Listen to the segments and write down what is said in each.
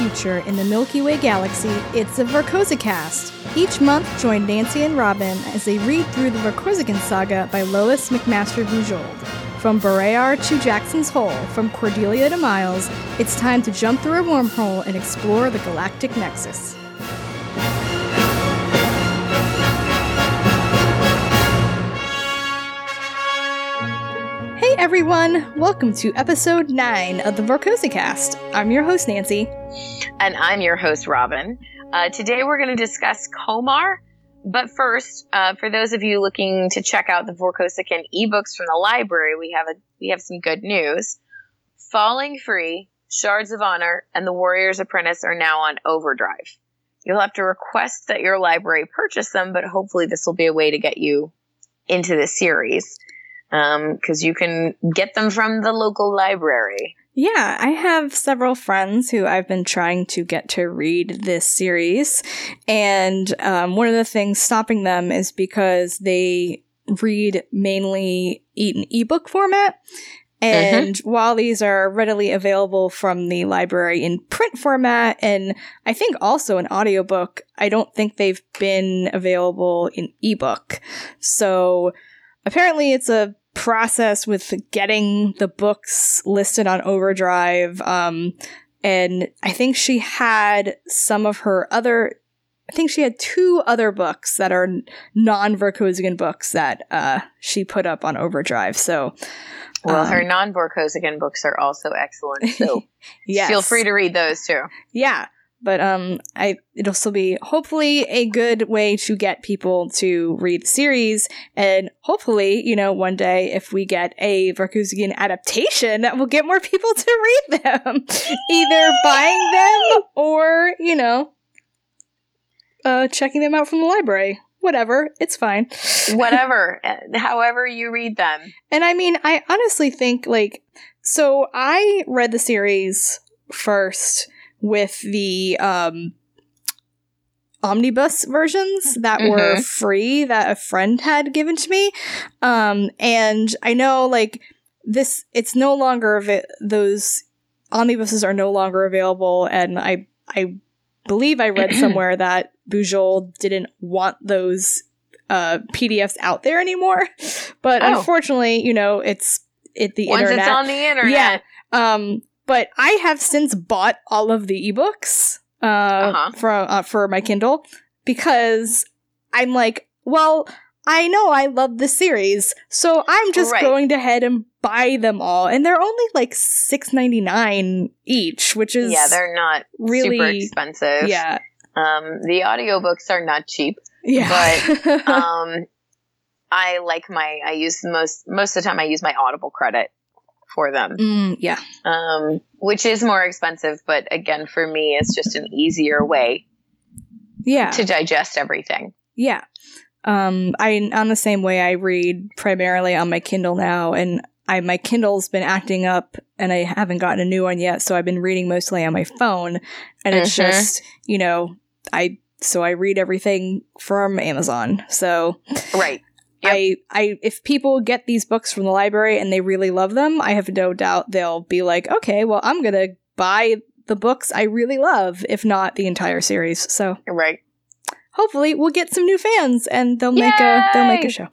future in the Milky Way galaxy, it's the Vorkosicast. Each month, join Nancy and Robin as they read through the Vorkosigan saga by Lois McMaster Bujold. From Barrayar to Jackson's Whole, from Cordelia to Miles, it's time to jump through a wormhole and explore the galactic nexus. Everyone, welcome to episode 9 of the Vorkosicast. I'm your host, Nancy. And I'm your host, Robin. Uh, today we're going to discuss Komarr. But first, uh, for those of you looking to check out the Vorkosigan ebooks from the library, we have a we have some good news. Falling Free, Shards of Honor, and The Warrior's Apprentice are now on Overdrive. You'll have to request that your library purchase them, but hopefully this will be a way to get you into the series because um, you can get them from the local library. Yeah, I have several friends who I've been trying to get to read this series. And um, one of the things stopping them is because they read mainly in ebook format. And mm-hmm. while these are readily available from the library in print format and I think also an audiobook, I don't think they've been available in ebook. So apparently it's a process with getting the books listed on Overdrive. Um, and I think she had some of her other. I think she had two other books that are non Vorkosigan books that uh, she put up on Overdrive. So, well, um, her non Vorkosigan books are also excellent. So, yes. feel free to read those too. Yeah. But um, I it'll still be hopefully a good way to get people to read the series, and hopefully, you know, one day if we get a Vorkosigan adaptation, we'll get more people to read them, either buying them or you know, uh, checking them out from the library. Whatever, it's fine. Whatever, however you read them. And I mean, I honestly think like so. I read the series first with the um, omnibus versions that mm-hmm. were free that a friend had given to me. Um, and I know like this, it's no longer av- those omnibuses are no longer available. And I, I believe I read somewhere that Bujold didn't want those uh, PDFs out there anymore. But oh. unfortunately, you know, it's it the Once internet. it's on the internet. Yeah. Um, but I have since bought all of the ebooks uh, uh-huh. for uh, for my Kindle because I'm like, well, I know I love this series, so I'm just right. going ahead and buy them all, and they're only like six ninety nine each, which is yeah, they're not really super expensive. Yeah, um, the audiobooks are not cheap. Yeah, but um, I like my I use most most of the time I use my Audible credit for them. Mm, yeah. Um, which is more expensive, but again, for me, it's just an easier way. Yeah. To digest everything. Yeah. Um, I on the same way I read primarily on my Kindle now, and I my Kindle's been acting up, and I haven't gotten a new one yet, so I've been reading mostly on my phone, and it's mm-hmm. just you know I so I read everything from Amazon. So right. Yep. I, I, if people get these books from the library and they really love them, I have no doubt they'll be like, okay, well, I'm gonna buy the books I really love, if not the entire series. So, right. Hopefully, we'll get some new fans, and they'll Yay! make a they'll make a show.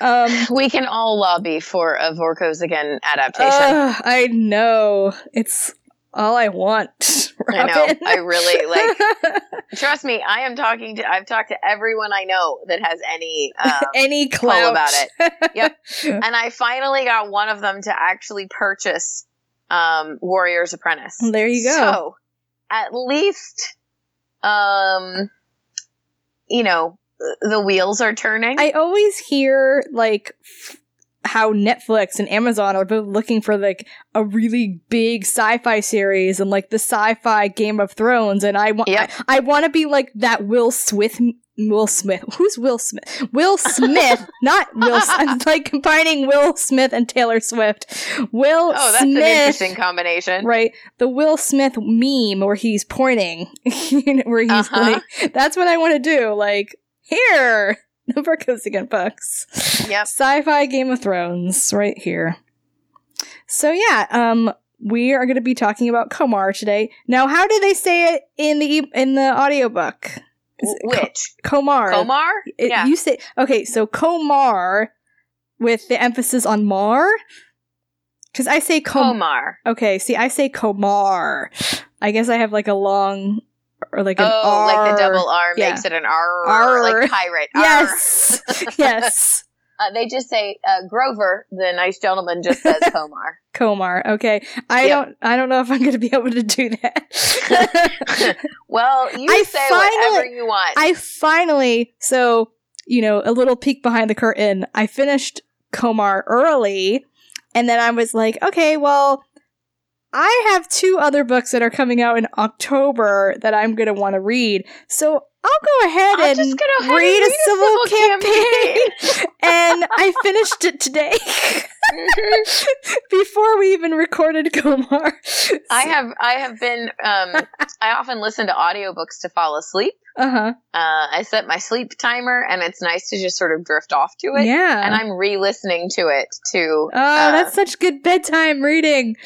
um, we can all lobby for a Vorkosigan adaptation. Uh, I know it's all I want. Robin. I know. I really like. trust me, I am talking to. I've talked to everyone I know that has any um, any clue about it. Yep. and I finally got one of them to actually purchase um, Warrior's Apprentice. There you go. So at least, um, you know, the wheels are turning. I always hear like how Netflix and Amazon are both looking for like a really big sci-fi series and like the sci-fi Game of Thrones, and I want yep. I, I want to be like that Will Smith. Will Smith. Who's Will Smith? Will Smith, not Will. I'm like combining Will Smith and Taylor Swift. Will. Oh, that's Smith, an interesting combination, right? The Will Smith meme where he's pointing, where he's uh-huh. like, "That's what I want to do." Like here, the Vorkosigan books. Yep. Sci-fi Game of Thrones right here. So yeah, um we are going to be talking about Komarr today. Now, how do they say it in the in the audiobook? Is it Ko- Which Komarr. Komarr? It- yeah. You say okay, so Komarr with the emphasis on Mar. Because I say Com. Komarr. okay, see, I say Komarr. I guess I have like a long or like an Oh, like the double R Yeah. makes it an R, R. like pirate. R. Yes, yes, Uh, they just say uh, Grover, the nice gentleman, just says Komarr. Komarr. Okay, I Yep. don't. I don't know if I'm going to be able to do that. well, you I say finally- whatever you want. I finally, so, you know, a little peek behind the curtain. I finished Komarr early, and then I was like, okay, well, I have two other books that are coming out in October that I'm going to want to read. So I'll go ahead I'm and ahead and read a read a civil, civil campaign. and I finished it today. before we even recorded Komarr. I have I have been um I often listen to audiobooks to fall asleep. Uh huh. Uh, I set my sleep timer, and it's nice to just sort of drift off to it. Yeah. And I'm re-listening to it to. Oh, uh, that's such good bedtime reading.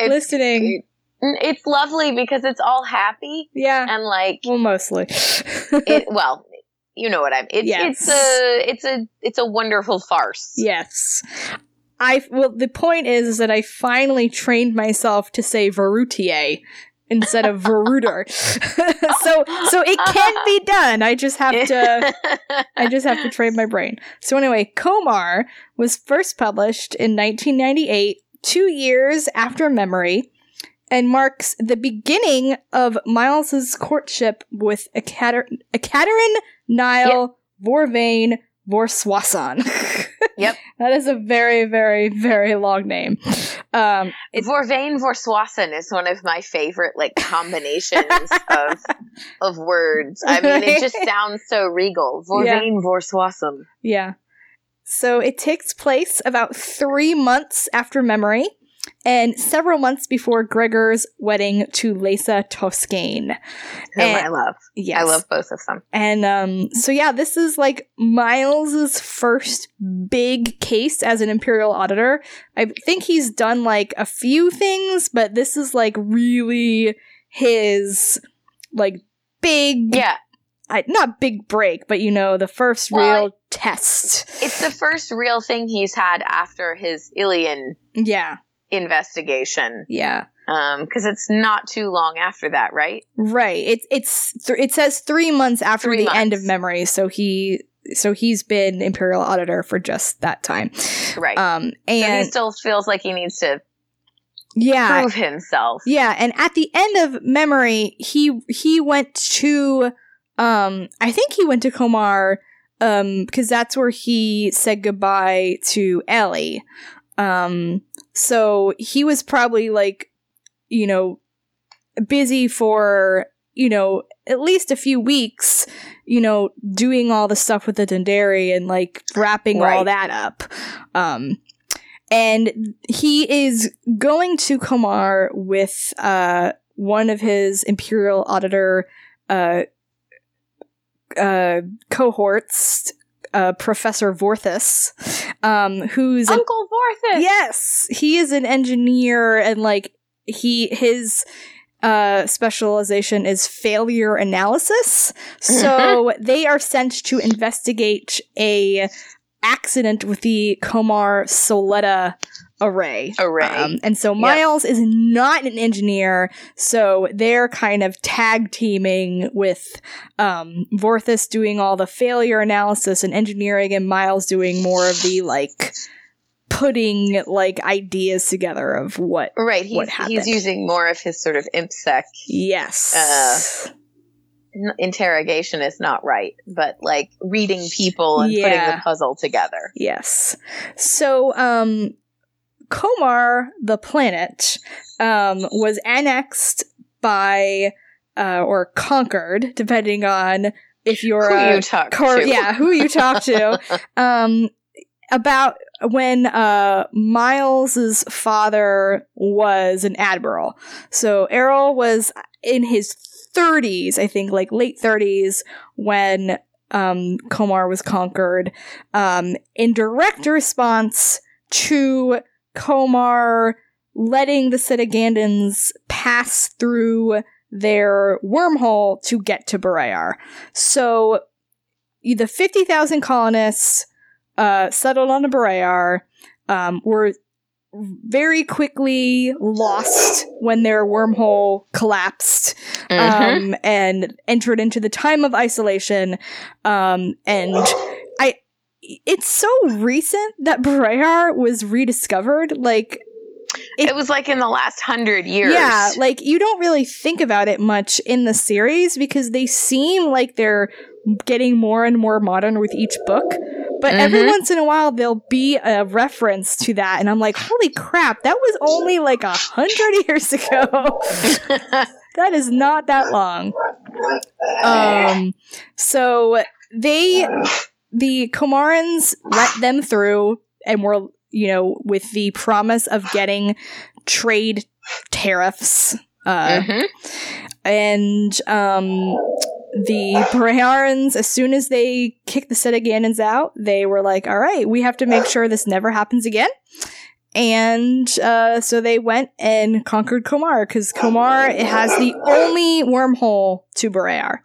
Listening. It's lovely because it's all happy Yeah. and like Well, mostly. it. Well, you know what I mean. It's Yes. it's a it's a it's a wonderful farce. yes. I well, the point is, is that I finally trained myself to say Verutier instead of Veruder. so, so it can be done. I just have to. I just have to train my brain. So anyway, Komarr was first published in 1998, two years after Memory, and marks the beginning of Miles's courtship with Ekater- Ekaterin Nile Vorvayne Vorsoisson. Yep. that is a very, very, very long name. Um, it- Vorvayne Vorsoisson is one of my favorite like combinations of of words. I mean, it just sounds so regal. Vorvayne Vorsoisson. Yeah. So it takes place about three months after memory and several months before Gregor's wedding to Laisa Toscane. Whom And- I love. Yes. I love both of them. And um, so, yeah, this is like Miles's first big case as an imperial auditor. I think he's done like a few things, but this is like really his like big, Yeah, I, not big break, but you know, the first Well, real test. it's the first real thing he's had after his Illyan Yeah, investigation. yeah. Um, because it's not too long after that, right? Right. It's it's th- it says three months after Three the end of memory, so he so he's been imperial auditor for just that time. Right. Um, so he still feels like he needs to yeah, prove himself. yeah, and at the end of memory, he he went to um, I think he went to Komarr um because that's where he said goodbye to Ellie. Um, so he was probably like, you know, busy for you know at least a few weeks you know doing all the stuff with the Dendarii and like wrapping all that up. Um and he is going to Komarr with uh one of his imperial auditor uh uh cohorts uh professor Vorthys um who's an Uncle Vorthys. Yes, he is an engineer and like he his uh specialization is failure analysis. So they are sent to investigate a accident with the Komarr Soletta array. Array. Um, and so Miles is not an engineer, so they're kind of tag teaming with um, Vorthys doing all the failure analysis and engineering, and Miles doing more of the like putting like ideas together of what. right. what He's, happened. he's using more of his sort of impsec. Yes. n- interrogation is not right, but like reading people and putting the puzzle together. Yes. So, um, Komarr, the planet, um, was annexed by, uh, or conquered, depending on if you're Who you talk cor- to? yeah, who you talk to. um, about when uh Miles's father was an admiral. So Aral was in his 30s, I think, like late 30s when um Komarr was conquered. Um in direct response to Komarr letting the Cetagandans pass through their wormhole to get to Barrayar. So the 50,000 colonists uh, settled on the Barrayar um, were very quickly lost when their wormhole collapsed Mhm. um, and entered into the time of isolation. Um, and I, it's so recent that Barrayar was rediscovered. Like, it was like in the last hundred years. yeah, like you don't really think about it much in the series because they seem like they're getting more and more modern with each book. But every Mhm. once in a while, there'll be a reference to that, and I'm like, "Holy crap! That was only like a hundred years ago. that is not that long." Um, so they, the Komarrans, let them through, and were you know with the promise of getting trade tariffs. Uh, Mhm. and um, the Barrayarans, as soon as they kicked the Cetagandans out, they were like, "All right, we have to make sure this never happens again." And uh, so they went and conquered Komarr because Komarr it has the only wormhole to Barrayar.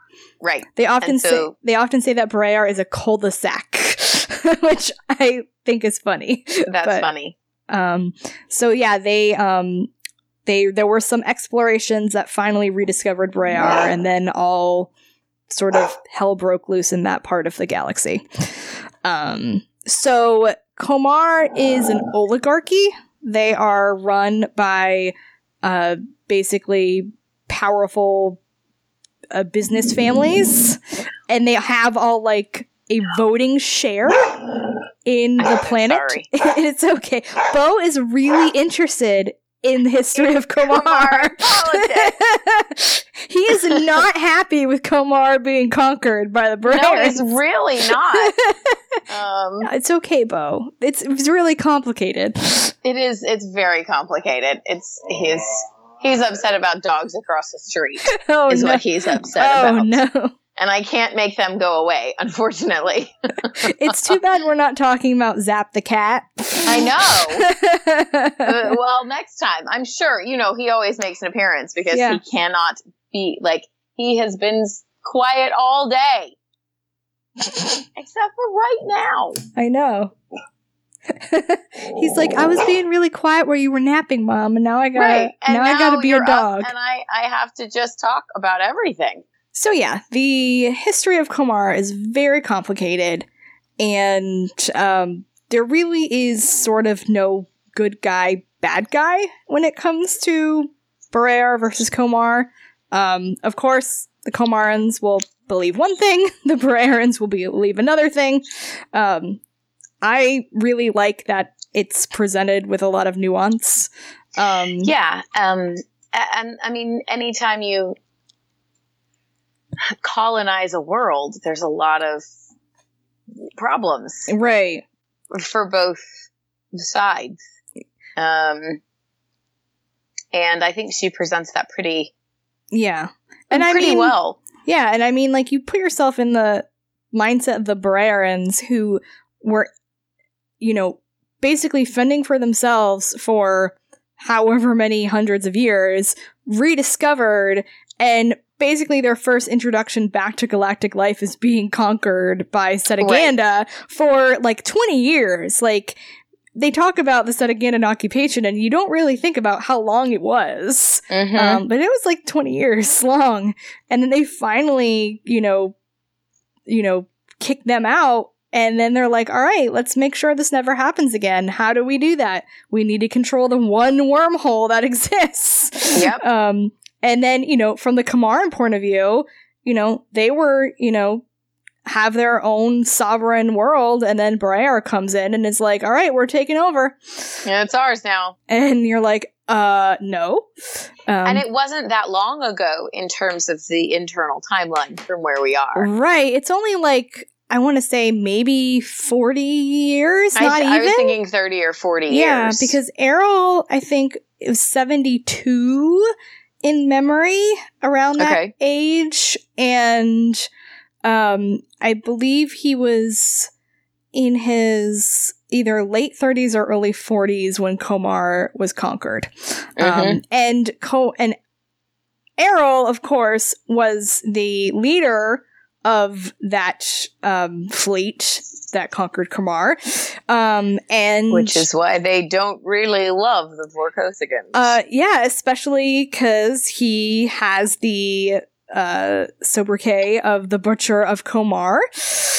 Right. They often And say they often say that Barrayar is a cul-de-sac, which I think is funny. That's But- funny. Um, so yeah, they um, they there were some explorations that finally rediscovered Barrayar, and then all sort of hell broke loose in that part of the galaxy. Um, so Komarr is an oligarchy. They are run by uh, basically powerful uh, business families, and they have all like a voting share in the planet. It's okay. Bo is really interested in the history of Komarr. Komarr he is not happy with Komarr being conquered by the No, it's really not. Um, it's okay, Bo. It's it's really complicated. it is. It's very complicated. It's his. He's upset about dogs across the street. Oh is no! what he's upset Oh about. no! And I can't make them go away, unfortunately. It's too bad we're not talking about Zap the cat. I know. Uh, well, next time, I'm sure. You know, he always makes an appearance because Yeah. he cannot be like he has been quiet all day, except for right now. I know. He's like, I was being really quiet where you were napping, mom, and now I gotta right. And now, I gotta be up dog. and I I have to just talk about everything. So yeah, the history of Komarr is very complicated, and um, there really is sort of no good guy, bad guy when it comes to Barrayar versus Komarr. Um, of course, the Komarrans will believe one thing, the Barrayarans will believe another thing. Um, I really like that it's presented with a lot of nuance. Um, Yeah. Um. And I mean, anytime you colonize a world, there's a lot of problems. Right. for both sides. Um, and I think she presents that pretty, Yeah. And I pretty mean, well. Yeah, and I mean, like, you put yourself in the mindset of the Barrayarans who were, you know, basically fending for themselves for however many hundreds of years, rediscovered, and basically their first introduction back to galactic life is being conquered by Cetaganda for like 20 years. Like, they talk about the Cetagandan occupation, and you don't really think about how long it was. Mhm. Um, but it was like 20 years long. And then they finally, you know, you know, kick them out. And then they're like, all right, let's make sure this never happens again. How do we do that? We need to control the one wormhole that exists. Yep. Um, and then, you know, from the Komarran point of view, you know, they were, you know, have their own sovereign world. And then Briar comes in and is like, all right, we're taking over. Yeah, it's ours now. And you're like, uh, no. Um, and it wasn't that long ago in terms of the internal timeline from where we are. Right. It's only like I want to say maybe 40 years, I, not even. I was thinking 30 or 40 yeah, years. because Aral, I think, was 72 in memory around that Okay. age. And um, I believe he was in his either late 30s or early 40s when Komarr was conquered. Um, Mhm. and Co and Aral, of course, was the leader of that um, fleet that conquered Komarr. Um, and Which is why they don't really love the Vorkosigans. uh, yeah, especially because he has the uh, sobriquet of the Butcher of Komarr.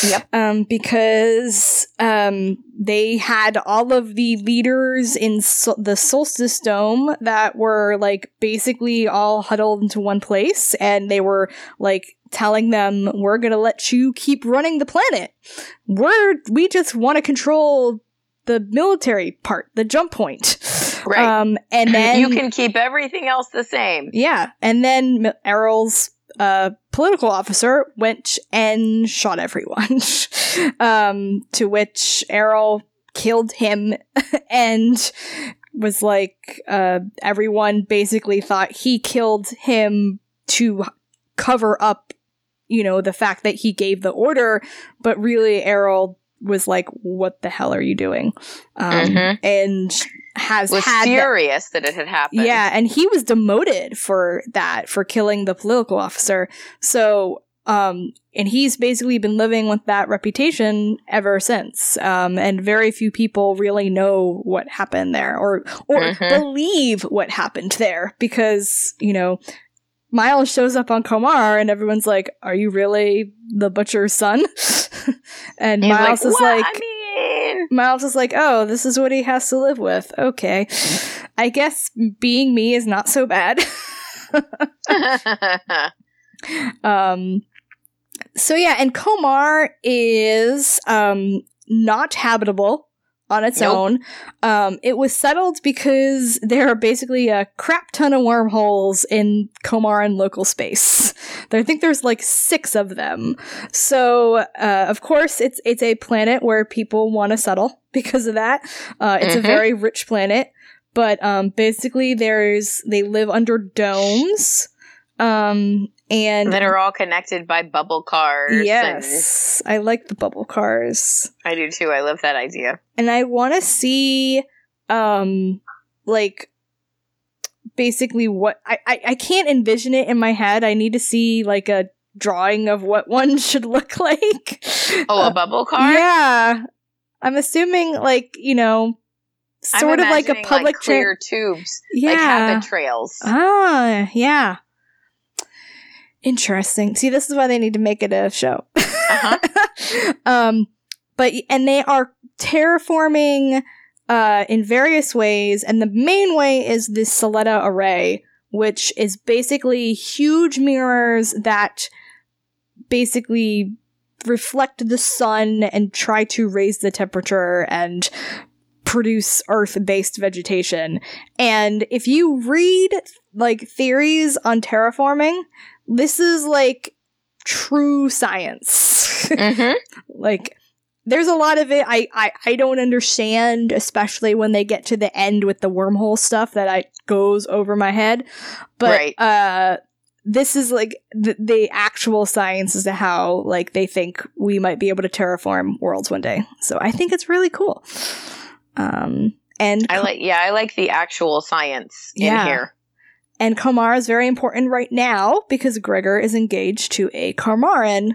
Yep. Um, because um, they had all of the leaders in Sol- the Solstice Dome that were like basically all huddled into one place, and they were like telling them, "We're gonna let you keep running the planet. We're we just want to control." The military part, the jump point, Right. Um, and then you can keep everything else the same. yeah, and then Aral's uh, political officer went and shot everyone. um, to which Aral killed him and was like, uh, everyone basically thought he killed him to cover up, you know, the fact that he gave the order, but really Aral was like, "What the hell are you doing?" Um, Mhm. and has Was had that- furious that it had happened. yeah, and he was demoted for that, for killing the political officer. So, um, and he's basically been living with that reputation ever since. Um, and very few people really know what happened there or, or Mhm. believe what happened there because, you know, Miles shows up on Komarr and everyone's like, Are you really the butcher's son? and He's Miles like, is "What? like, I mean, Miles is like, oh, this is what he has to live with. Okay. I guess being me is not so bad. um, so yeah, and Komarr is um, not habitable on its Nope. own. Um, it was settled because there are basically a crap ton of wormholes in Komarran local space. I think there's like six of them. So, uh, of course, it's it's a planet where people want to settle because of that. Uh, it's Mhm. a very rich planet, but um, basically, there's they live under domes, um, and that are all connected by bubble cars. yes, I like the bubble cars, I do too. I love that idea. and I want to see, um, like. Basically, what I, I I can't envision it in my head. I need to see like a drawing of what one should look like. Oh, Uh, a bubble car. Yeah. I'm assuming like, you know, I'm sort of like a public tra- clear tubes, yeah. like habit trails. Ah, yeah. Interesting. See, this is why they need to make it a show. Uh-huh. um, but and they are terraforming uh in various ways, and the main way is this Soletta array, which is basically huge mirrors that basically reflect the sun and try to raise the temperature and produce earth-based vegetation. And if you read like theories on terraforming, this is like true science. hmm like there's a lot of it I, I I don't understand, especially when they get to the end with the wormhole stuff that I goes over my head. But Right. uh this is like the, the actual science as to how like they think we might be able to terraform worlds one day. So I think it's really cool. Um and I like. Yeah, I like the actual science Yeah. in here. And Komarr is very important right now because Gregor is engaged to a Komarran,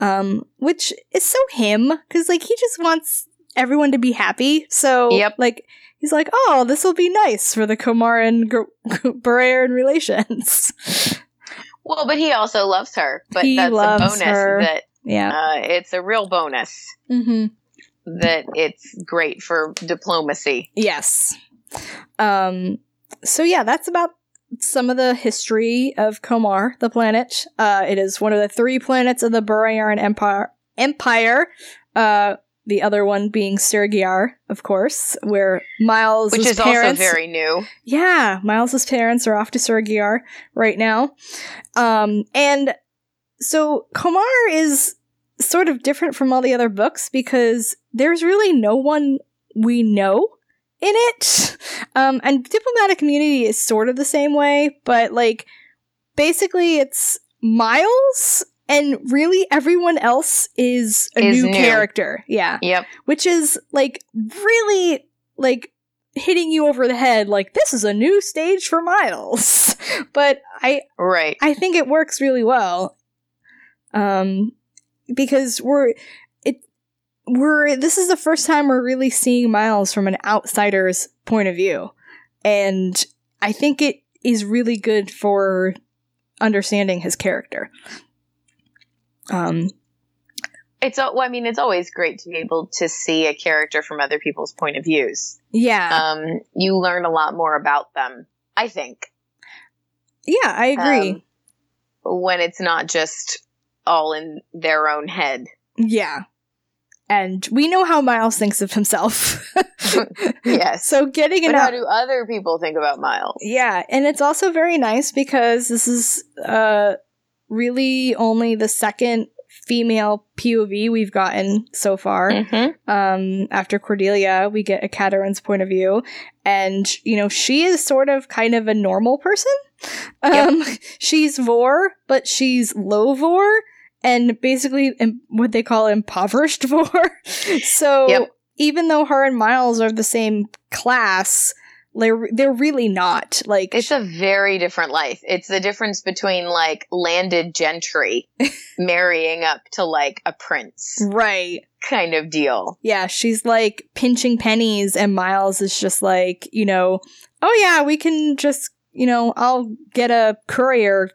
um, which is so him because like he just wants everyone to be happy. So Yep. like he's like, oh, this will be nice for the Komarran Gr- Barayan relations. Well, but he also loves her. But He that's loves a bonus her. that yeah. uh, it's a real bonus hmm that it's great for diplomacy. Yes. Um. So yeah, that's about some of the history of Komarr, the planet. Uh, it is one of the three planets of the Barayan Empire. Empire. Uh, the other one being Sergyar, of course, where Miles' Which is parents. also very new. Yeah, Miles's parents are off to Sergyar right now. Um, and so Komarr is sort of different from all the other books because there's really no one we know in it. Um, and diplomatic community is sort of the same way, but like basically it's Miles and really everyone else is a Is new, new. character. Yeah. Yep. Which is like really like hitting you over the head like this is a new stage for Miles. but I Right. I think it works really well. Um because we're we're this is the first time we're really seeing Miles from an outsider's point of view. And I think it is really good for understanding his character. Um It's well, I mean, it's always great to be able to see a character from other people's point of views. yeah. Um, you learn a lot more about them. I think yeah, I agree. um, when it's not just all in their own head. yeah. And we know how Miles thinks of himself. Yes. so getting But how do other people think about Miles? Yeah, and it's also very nice because this is uh really only the second female POV we've gotten so far. Mm-hmm. Um after Cordelia, we get a Ekaterin's point of view and you know, she is sort of kind of a normal person. Um she's Vor, but she's low Vor and basically im- what they call impoverished Vor. so Yep. even though her and Miles are the same class, they're they're really not. Like It's a very different life. It's the difference between like landed gentry marrying up to like a prince right. kind of deal. Yeah, she's like pinching pennies and Miles is just like, you know, oh yeah, we can just, you know, I'll get a courier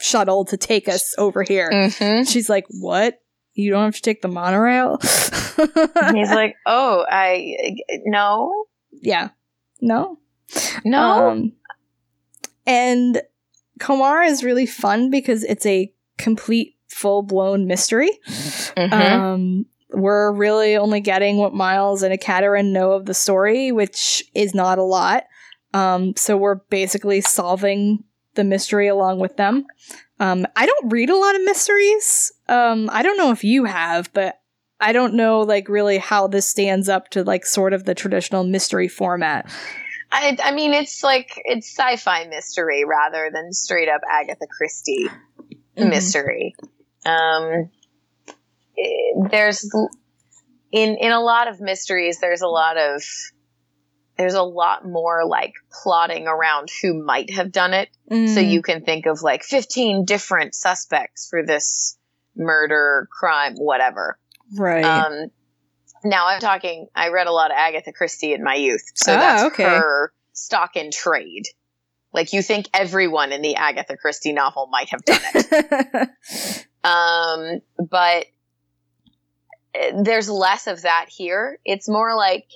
shuttle to take us over here. Mm-hmm. She's like, "What? You don't have to take the monorail?" He's like, oh, I no, "Yeah. No." no. Um, and Komarr is really fun because it's a complete full blown mystery. Mhm. Um, we're really only getting what Miles and Ekaterin know of the story, which is not a lot. Um, so we're basically solving the mystery along with them. Um, I don't read a lot of mysteries. Um, I don't know if you have, but I don't know like really how this stands up to like sort of the traditional mystery format. I, I mean, it's like it's sci-fi mystery rather than straight up Agatha Christie Mhm. mystery. Um, eh, there's in in a lot of mysteries, there's a lot of there's a lot more like plotting around who might have done it. So Mm, you can think of like 15 different suspects for this murder, crime, whatever. right. Um, now I'm talking. I read a lot of Agatha Christie in my youth, so Ah, that's okay. her stock in trade. Like you think everyone in the Agatha Christie novel might have done it, um, but uh, there's less of that here. It's more like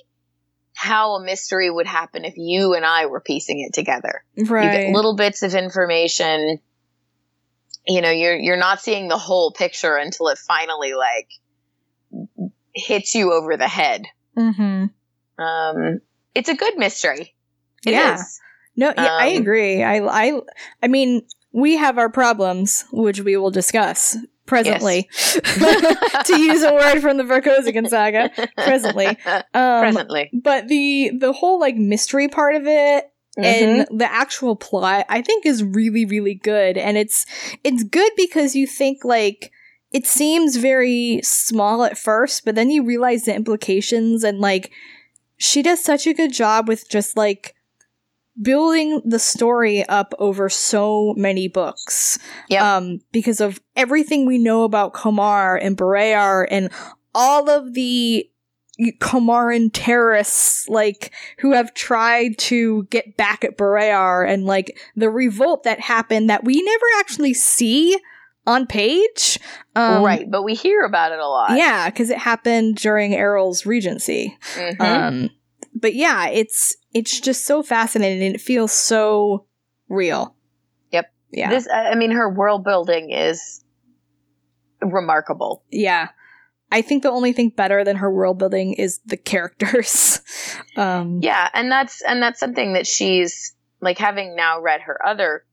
how a mystery would happen if you and I were piecing it together. Right. You get little bits of information. You know, you're you're not seeing the whole picture until it finally like hits you over the head. hmm Um, it's a good mystery. It Yeah. is. No, yeah, I Um, agree. I, I, I mean, we have our problems, which we will discuss presently. to use a word from the Vorkosigan saga, presently. Um, Presently. But the the whole like mystery part of it Mhm. and the actual plot, I think, is really really good, and it's it's good because you think like. It seems very small at first, but then you realize the implications and like she does such a good job with just like building the story up over so many books. Yep. Um, because of everything we know about Komarr and Barrayar and all of the Komarran terrorists, like, who have tried to get back at Barrayar and like the revolt that happened that we never actually see on page. Um, right, but we hear about it a lot. Yeah, because it happened during Aral's regency. Mhm. Um, but yeah, it's it's just so fascinating and it feels so real. Yep. Yeah. This, I mean, her world building is remarkable. yeah. I think the only thing better than her world building is the characters. um, Yeah, and that's and that's something that she's like having now read her other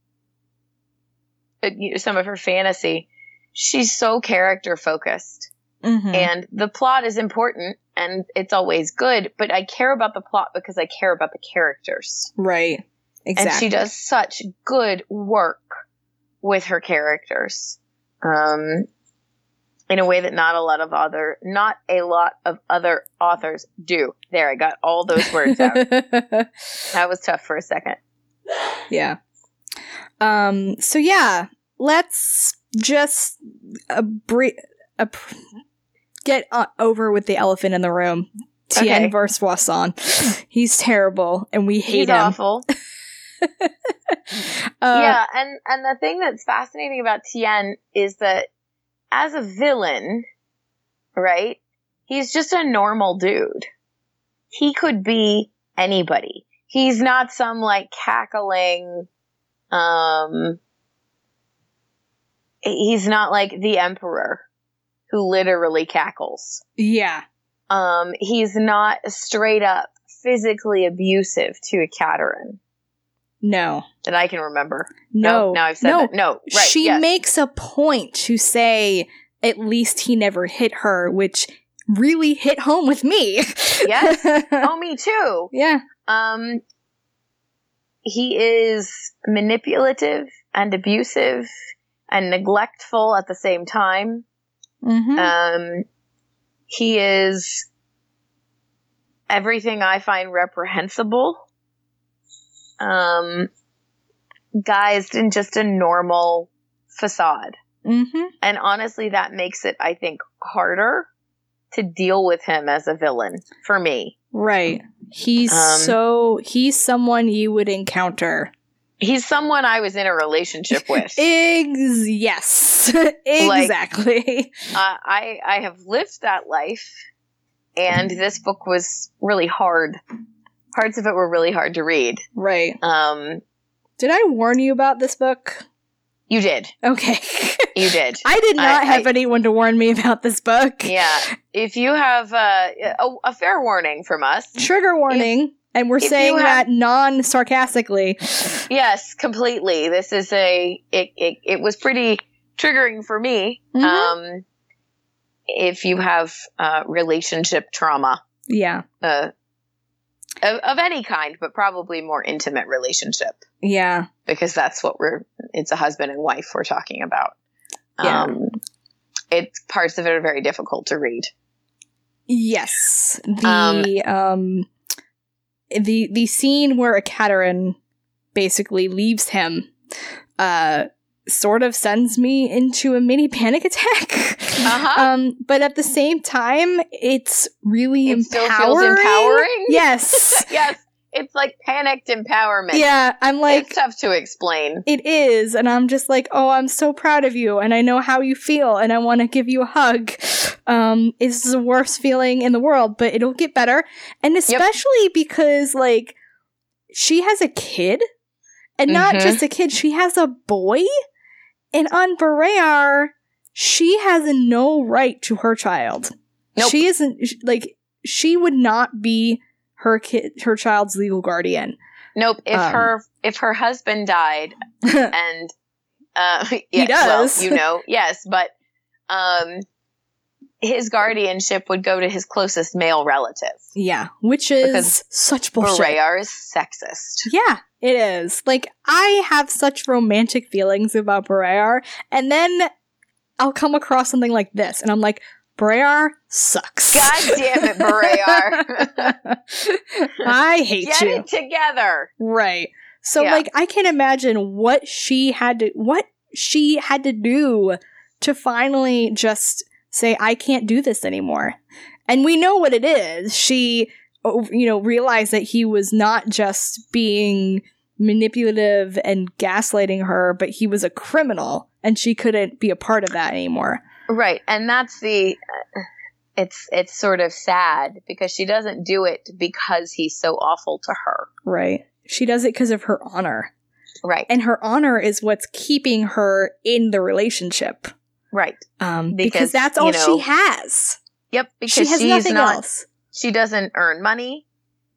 uh, some of her fantasy. She's so character focused. Mhm. and the plot is important and it's always good but i care about the plot because i care about the characters right. Exactly. and she does such good work with her characters um, in a way that not a lot of other, not a lot of other authors do. There, I got all those words out. that was tough for a second. Yeah. Um. So yeah, let's just uh, pr- get uh, over with the elephant in the room. Tien Okay. Vorsoisson. He's terrible, and we hate He's him. awful. Uh, yeah, and and the thing that's fascinating about Tien is that as a villain, right? He's just a normal dude. He could be anybody. He's not some like cackling um he's not like the emperor who literally cackles. Yeah. Um he's not straight up physically abusive to Ekaterin No. that I can remember. No. now I've said no. that. No, right. she yes. makes a point to say at least he never hit her, which really hit home with me. Yes. oh, me too. yeah. Um, he is manipulative and abusive and neglectful at the same time. Hmm Um, he is everything I find reprehensible. Um, guised in just a normal facade. hmm And honestly, that makes it, I think, harder to deal with him as a villain for me. Right. He's Um, so he's someone you would encounter. He's someone I was in a relationship with. Ex- yes. exactly. uh, I I have lived that life, and this book was really hard. Parts of it were really hard to read. right. Um, Did I warn you about this book? you did, Okay. you did. I did not I- have I- anyone to warn me about this book. Yeah, if you have uh, a, a fair warning from us, Trigger warning. And we're if saying have- that non sarcastically. yes, completely. This is a it. It, it was pretty triggering for me. Mhm. Um, if you have uh, relationship trauma, Yeah. uh, of, of any kind, but probably more intimate relationship. Yeah. because that's what we're it's a husband and wife we're talking about Yeah. um it's parts of it are very difficult to read Yes. The um, the the scene where Ekaterin basically leaves him uh sort of sends me into a mini panic attack. Uh-huh. Um but at the same time it's really it empowering. empowering Yes. yes it's like panicked empowerment yeah, I'm like it's tough to explain It is, and I'm just like, oh, I'm so proud of you, and I know how you feel, and I want to give you a hug. Um, it's the worst feeling in the world, but it'll get better, and especially because like she has a kid, and not Mhm. just a kid, she has a boy, and on Barrayar, she has no right to her child. Nope. She isn't like she would not be her kid, her child's legal guardian. nope if Um. her if her husband died and uh yeah, does. well, you know yes but um his guardianship would go to his closest male relative Yeah, which is Because such bullshit. Barrayar is sexist Yeah, it is. Like I have such romantic feelings about Barrayar, and then I'll come across something like this, and I'm like, Barrayar sucks. God damn it, Barrayar. I hate Get you. it together. Right. So Yeah. like I can't imagine what she had to what she had to do to finally just say I can't do this anymore. And we know what it is. She you know realized that he was not just being manipulative and gaslighting her, but he was a criminal and she couldn't be a part of that anymore. Right, and that's the. uh, it's it's sort of sad because she doesn't do it because he's so awful to her. Right. She does it because of her honor. Right, And her honor is what's keeping her in the relationship. right. Um, because, Because, that's you all know, she has. Yep, because She has nothing not. else. She doesn't earn money.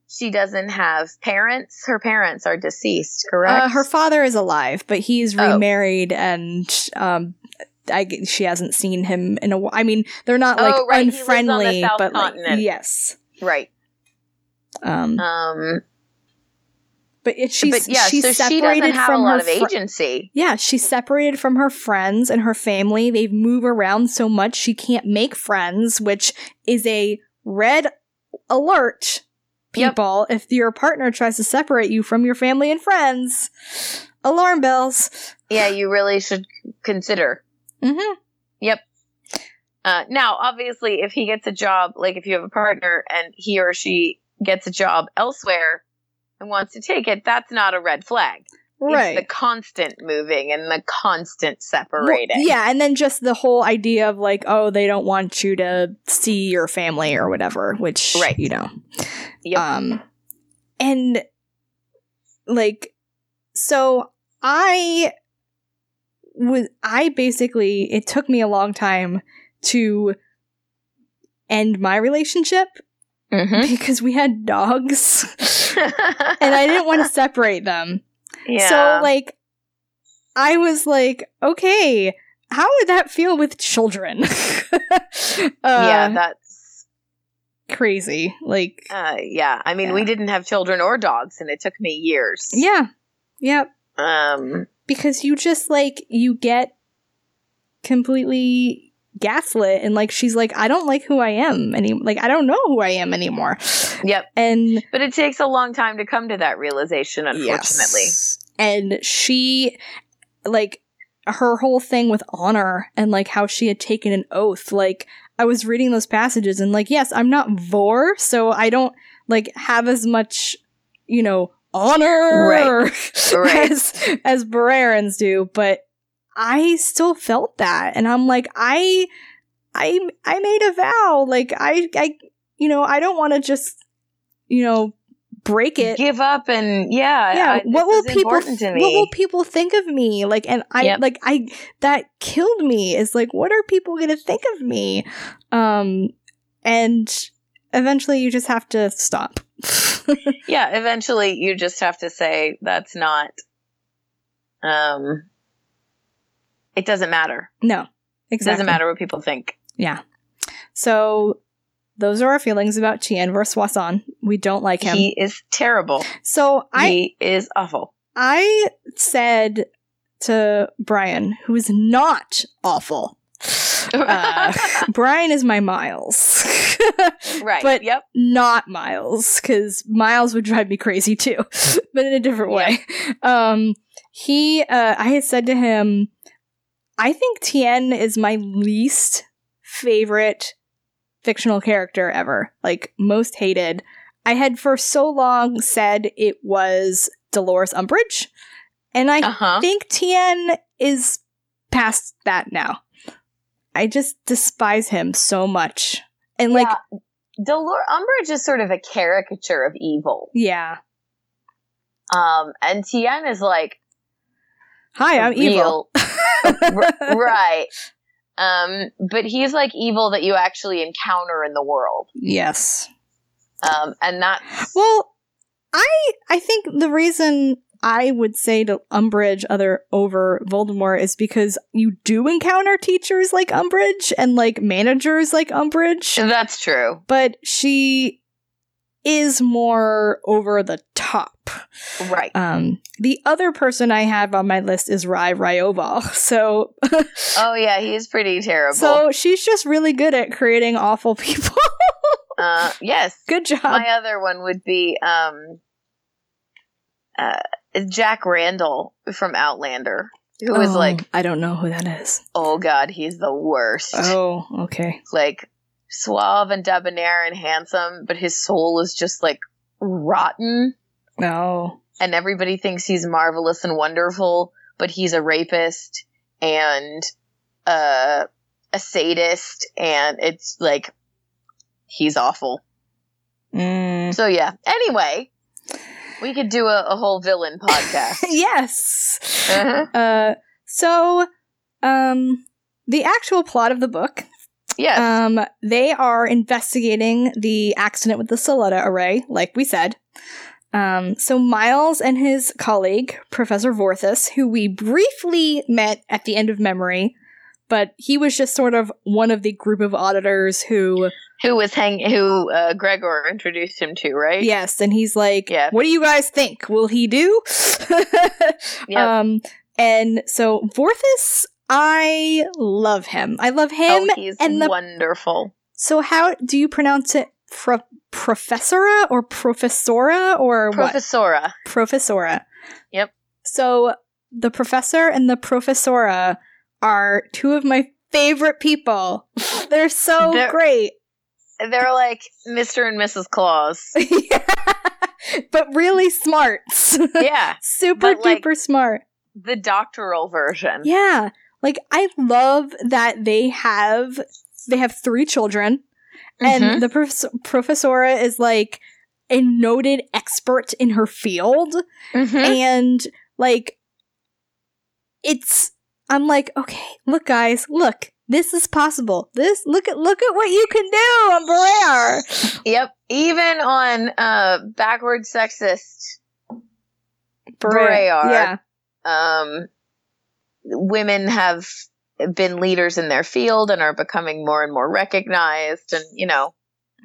She doesn't have parents. Her parents are deceased. Correct. Uh, her father is alive, but he's Oh. remarried, and um, I she hasn't seen him in a while. I mean, they're not like Oh, right, he lives on the unfriendly, but like yes. right. Um, Um. but she's but yeah, she's so she separated have from a lot her of fr- agency. yeah, she's separated from her friends and her family. They move around so much she can't make friends, which is a red alert. Yep. People, if your partner tries to separate you from your family and friends, alarm bells. yeah, you really should consider. Mm-hmm. Yep. Uh, now, obviously, if he gets a job, like if you have a partner and he or she gets a job elsewhere and wants to take it, that's not a red flag. Right. It's the constant moving and the constant Well, separating. yeah, and then just the whole idea of like, oh, they don't want you to see your family or whatever, which Right. you know. Yep. Um and like so I was I basically it took me a long time to end my relationship Mhm. because we had dogs and I didn't want to separate them. yeah. So like I was like, okay, how would that feel with children? uh, yeah, that's crazy. Like uh, yeah. I mean, we didn't have children or dogs, and it took me years. yeah. Yep. Um. Because you just like you get completely gaslit and like she's like I don't like who I am any like I don't know who I am anymore. Yep. And But it takes a long time to come to that realization. Unfortunately. Yes. And she, like, her whole thing with honor and, like, how she had taken an oath. Like, I was reading those passages and, like, yes, I'm not Vor, so I don't, like, have as much, you know, honor Right. Right. as, as Barrayarans do, but I still felt that. And I'm like, I, I, I made a vow. Like, I, I, you know, I don't want to just, you know, break it Give up and yeah. yeah I, what will people what will people think of me like and i Yep. like i that killed me is like what are people gonna think of me um and eventually you just have to stop yeah eventually you just have to say that's not um it doesn't matter no it doesn't matter what people think yeah so those are our feelings about Tien Vorsoisson. We don't like him. he is terrible so I he is awful I said to Brian, who is not awful. Uh, Brian is my Miles. right but- yep not Miles, because Miles would drive me crazy too, but in a different way. Um, he, uh, I had said to him, I think Tien is my least favorite fictional character ever, like most hated. I had for so long said it was Dolores Umbridge, and I uh-huh think Tien is past that now. I just despise him so much. And like, yeah. Dolor Umbridge is sort of a caricature of evil. yeah. Um, and Tien is like Hi, I'm evil. real- R- right. Um, but he's like evil that you actually encounter in the world. Yes. Um, and that. Well, I I think the reason I would say to Umbridge other over Voldemort is because you do encounter teachers like Umbridge and like managers like Umbridge, that's true. but she is more over the top. Right. Um, the other person I have on my list is Ry Ryoval. So, Oh yeah, he's pretty terrible. so she's just really good at creating awful people. uh, yes. good job. My other one would be um, uh, Jack Randall from Outlander, who Oh, like, I don't know who that is. oh god, he's the worst. Oh, okay. Like suave and debonair and handsome, but his soul is just like rotten. No. and everybody thinks he's marvelous and wonderful, but he's a rapist and uh, a sadist, and it's like he's awful. Mm. So yeah. Anyway, we could do a, a whole villain podcast. yes. Uh-huh. Uh, so, um, the actual plot of the book, Yes. um, they are investigating the accident with the Soletta array, like we said. Um, so Miles and his colleague, Professor Vorthys, who we briefly met at the end of Memory, but he was just sort of one of the group of auditors who who was hang who uh, Gregor introduced him to, right? Yes, and he's like, Yeah. "What do you guys think? Will he do?" Yep. Um, and so Vorthys, I love him. I love him. oh, he's and the- wonderful. So how do you pronounce it? Pro- professora or professora or what? Professora. Professora. Yep. So the professor and the professora are two of my favorite people. They're so They're- great. They're like Mr. and Mrs. Claus. but really smart. yeah, Super like- duper smart. the doctoral version. Yeah. Like I love that they have they have three children and the prof- professora is like a noted expert in her field Mhm. and like it's i'm like okay look guys look this is possible this look at look at what you can do on Barrayar. Yep. Even on uh backward sexist Barrayar. yeah um women have been leaders in their field and are becoming more and more recognized and you know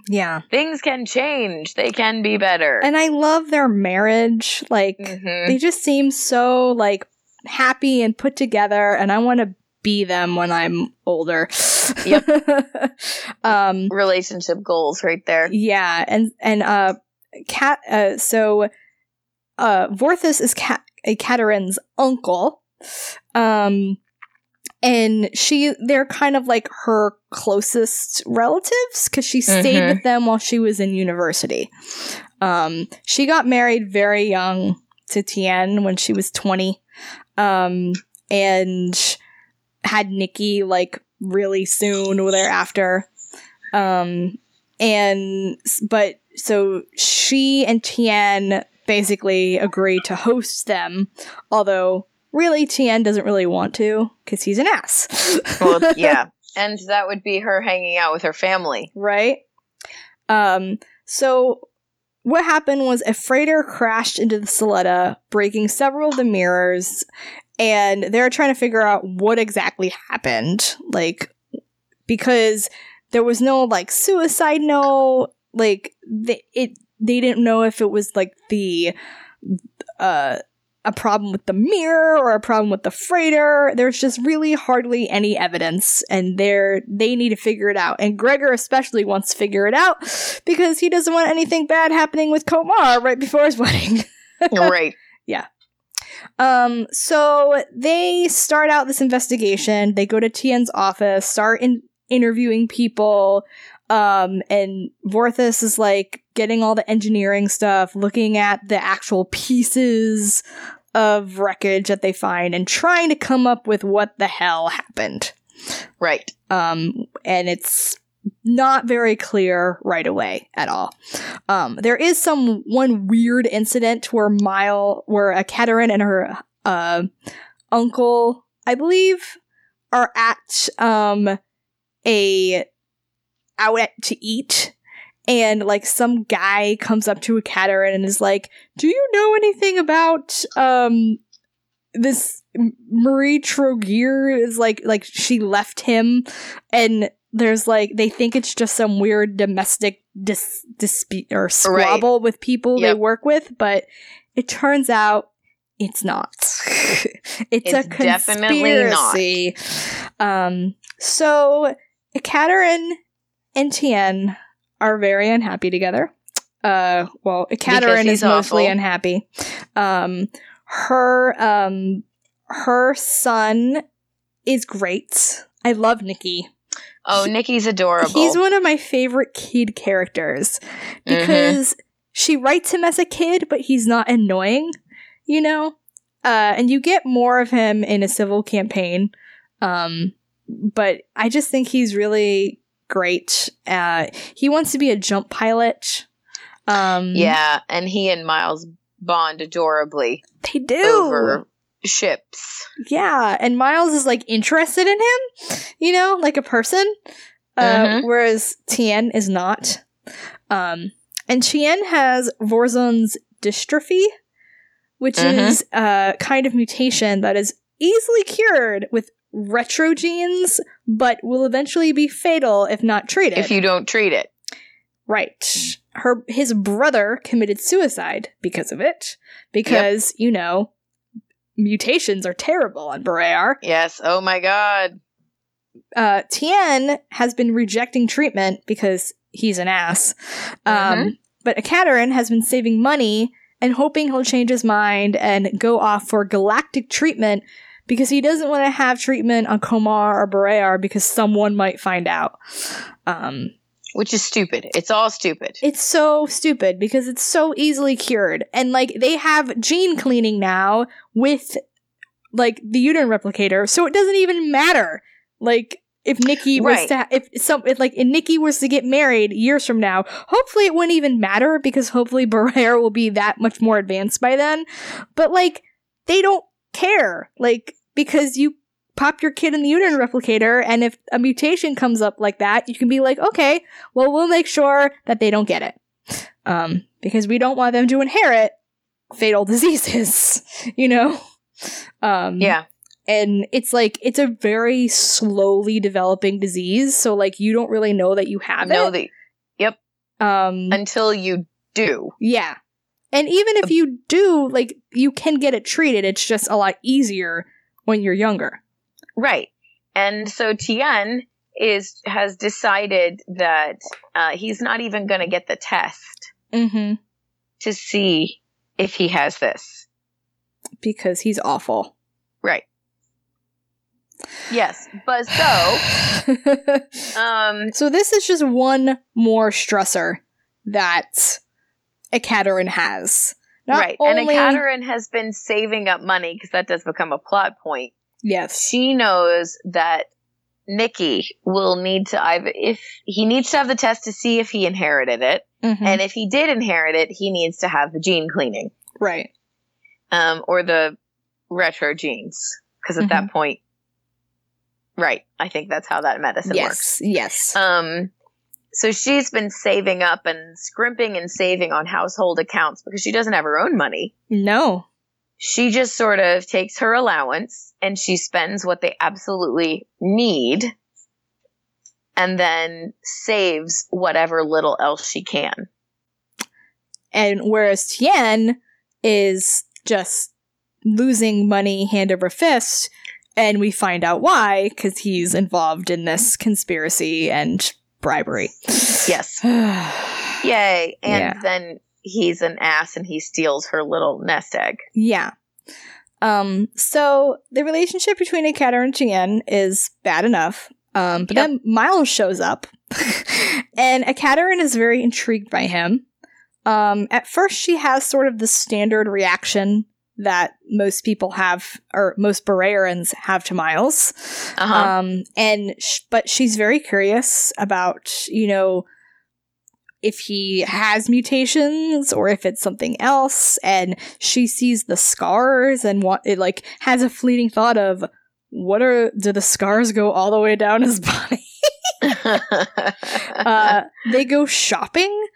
yeah things can change they can be better and i love their marriage like Mhm. they just seem so like happy and put together and i want to be them when i'm older. Yep. um relationship goals right there. Yeah and and uh cat uh so uh Vorthys is cat Ekaterin's uncle. Um and she they're kind of like her closest relatives because she stayed Mhm. with them while she was in university. Um she got married very young to Tien when she was 20 um and had Nikki like really soon thereafter um and but so she and Tien basically agree to host them although really Tien doesn't really want to because he's an ass. Well yeah. And that would be her hanging out with her family. Right? Um so what happened was a freighter crashed into the Soletta, breaking several of the mirrors, and they're trying to figure out what exactly happened. Like, because there was no like suicide note, like they it they didn't know if it was like the uh a problem with the mirror or a problem with the freighter. There's just really hardly any evidence, and they're they need to figure it out. And Gregor especially wants to figure it out because he doesn't want anything bad happening with Komarr right before his wedding. right Yeah. Um, so they start out this investigation. They go to Tien's office, start in- interviewing people. Um, and Vorthys is like getting all the engineering stuff, looking at the actual pieces of wreckage that they find, and trying to come up with what the hell happened. right Um, and it's not very clear right away at all. Um, there is some one weird incident where Mile, where Ekaterin and her uh, uncle, I believe, are at um a out at, to eat. And like some guy comes up to Ekaterin and is like, "Do you know anything about um this Marie Trogir is like like she left him and there's like they think it's just some weird domestic dis- dispute or squabble with people they work with, but it turns out it's not. it's, a It's definitely not. Um, so Katerin and Tien are very unhappy together. Uh, well, Katerin he's is mostly awful. unhappy. Um, her um her son is great. I love Nikki. oh nikki's adorable He's one of my favorite kid characters Mm-hmm. because she writes him as a kid, but he's not annoying, you know? Uh, and you get more of him in a civil campaign. Um, but I just think he's really great. Uh, he wants to be a jump pilot. Um, yeah and he and miles bond adorably they do. over ships Yeah, and Miles is like interested in him, you know, like a person, uh, Mhm. whereas Tien is not. Um, and Tien has Vorzohn's dystrophy, which Mhm. is a kind of mutation that is easily cured with retro genes, but will eventually be fatal if not treated. If you don't treat it. right. Her his brother committed suicide because of it. Because, you know, mutations are terrible on Barrayar. Yes. Oh my god. Uh Tien has been rejecting treatment because he's an ass. Um Mhm. but Ekaterin has been saving money and hoping he'll change his mind and go off for galactic treatment because he doesn't want to have treatment on Komarr or Barrayar because someone might find out. Um, Which is stupid. It's all stupid. it's so stupid because it's so easily cured. And like they have gene cleaning now with like the uterine replicator, so it doesn't even matter. Like if Nikki was Right. to if some if like if Nikki was to get married years from now, hopefully it wouldn't even matter because hopefully Barrayar will be that much more advanced by then. But like they don't care. Like because you pop your kid in the uterine replicator and if a mutation comes up like that, you can be like, "Okay, well we'll make sure that they don't get it." Um because we don't want them to inherit fatal diseases, you know? Um Yeah. and it's like it's a very slowly developing disease so like you don't really know that you have No, it the um until you do. yeah and even if you do like you can get it treated it's just a lot easier when you're younger Right. And so Tien is has decided that uh, he's not even going to get the test mm-hmm to see if he has this. because he's awful Right. Yes, but so um so this is just one more stressor that Ekaterin has Not right, and only- Ekaterin has been saving up money because that does become a plot point. yes She knows that Nikki will need to either if he needs to have the test to see if he inherited it, Mhm. and if he did inherit it, he needs to have the gene cleaning. right um, or the retro genes. Because at Mm-hmm. that point, right, I think that's how that medicine works. yes yes Um, so she's been saving up and scrimping and saving on household accounts because she doesn't have her own money. no She just sort of takes her allowance and she spends what they absolutely need and then saves whatever little else she can. And whereas Tien is just losing money hand over fist, and we find out why because he's involved in this conspiracy and bribery. Yes. Yay. And Yeah. then he's an ass and he steals her little nest egg. Yeah. Um. So the relationship between Ekater and Tien is bad enough. Um. But Yep. then Miles shows up, and Ekaterin is very intrigued by him. Um. At first, she has sort of the standard reaction that most people have, or most Barrayarans have to Miles. Uh-huh. Um, and sh- but she's very curious about you know if he has mutations or if it's something else, and she sees the scars and what it like has a fleeting thought of what are do the scars go all the way down his body? uh, they go shopping.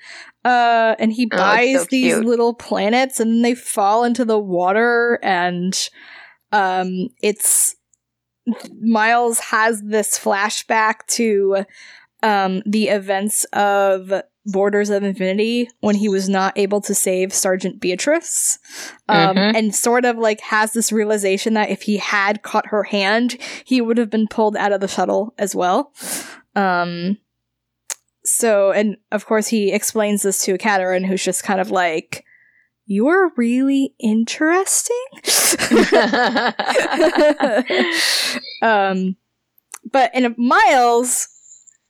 Uh, and he Oh, buys so these little planets and then they fall into the water and um it's Miles has this flashback to um the events of Borders of Infinity when he was not able to save Sergeant Beatrice. Um Mhm. and sort of like has this realization that if he had caught her hand, he would have been pulled out of the shuttle as well. Um so and of course he explains this to Katerin who's just kind of like you're really interesting. um, but and Miles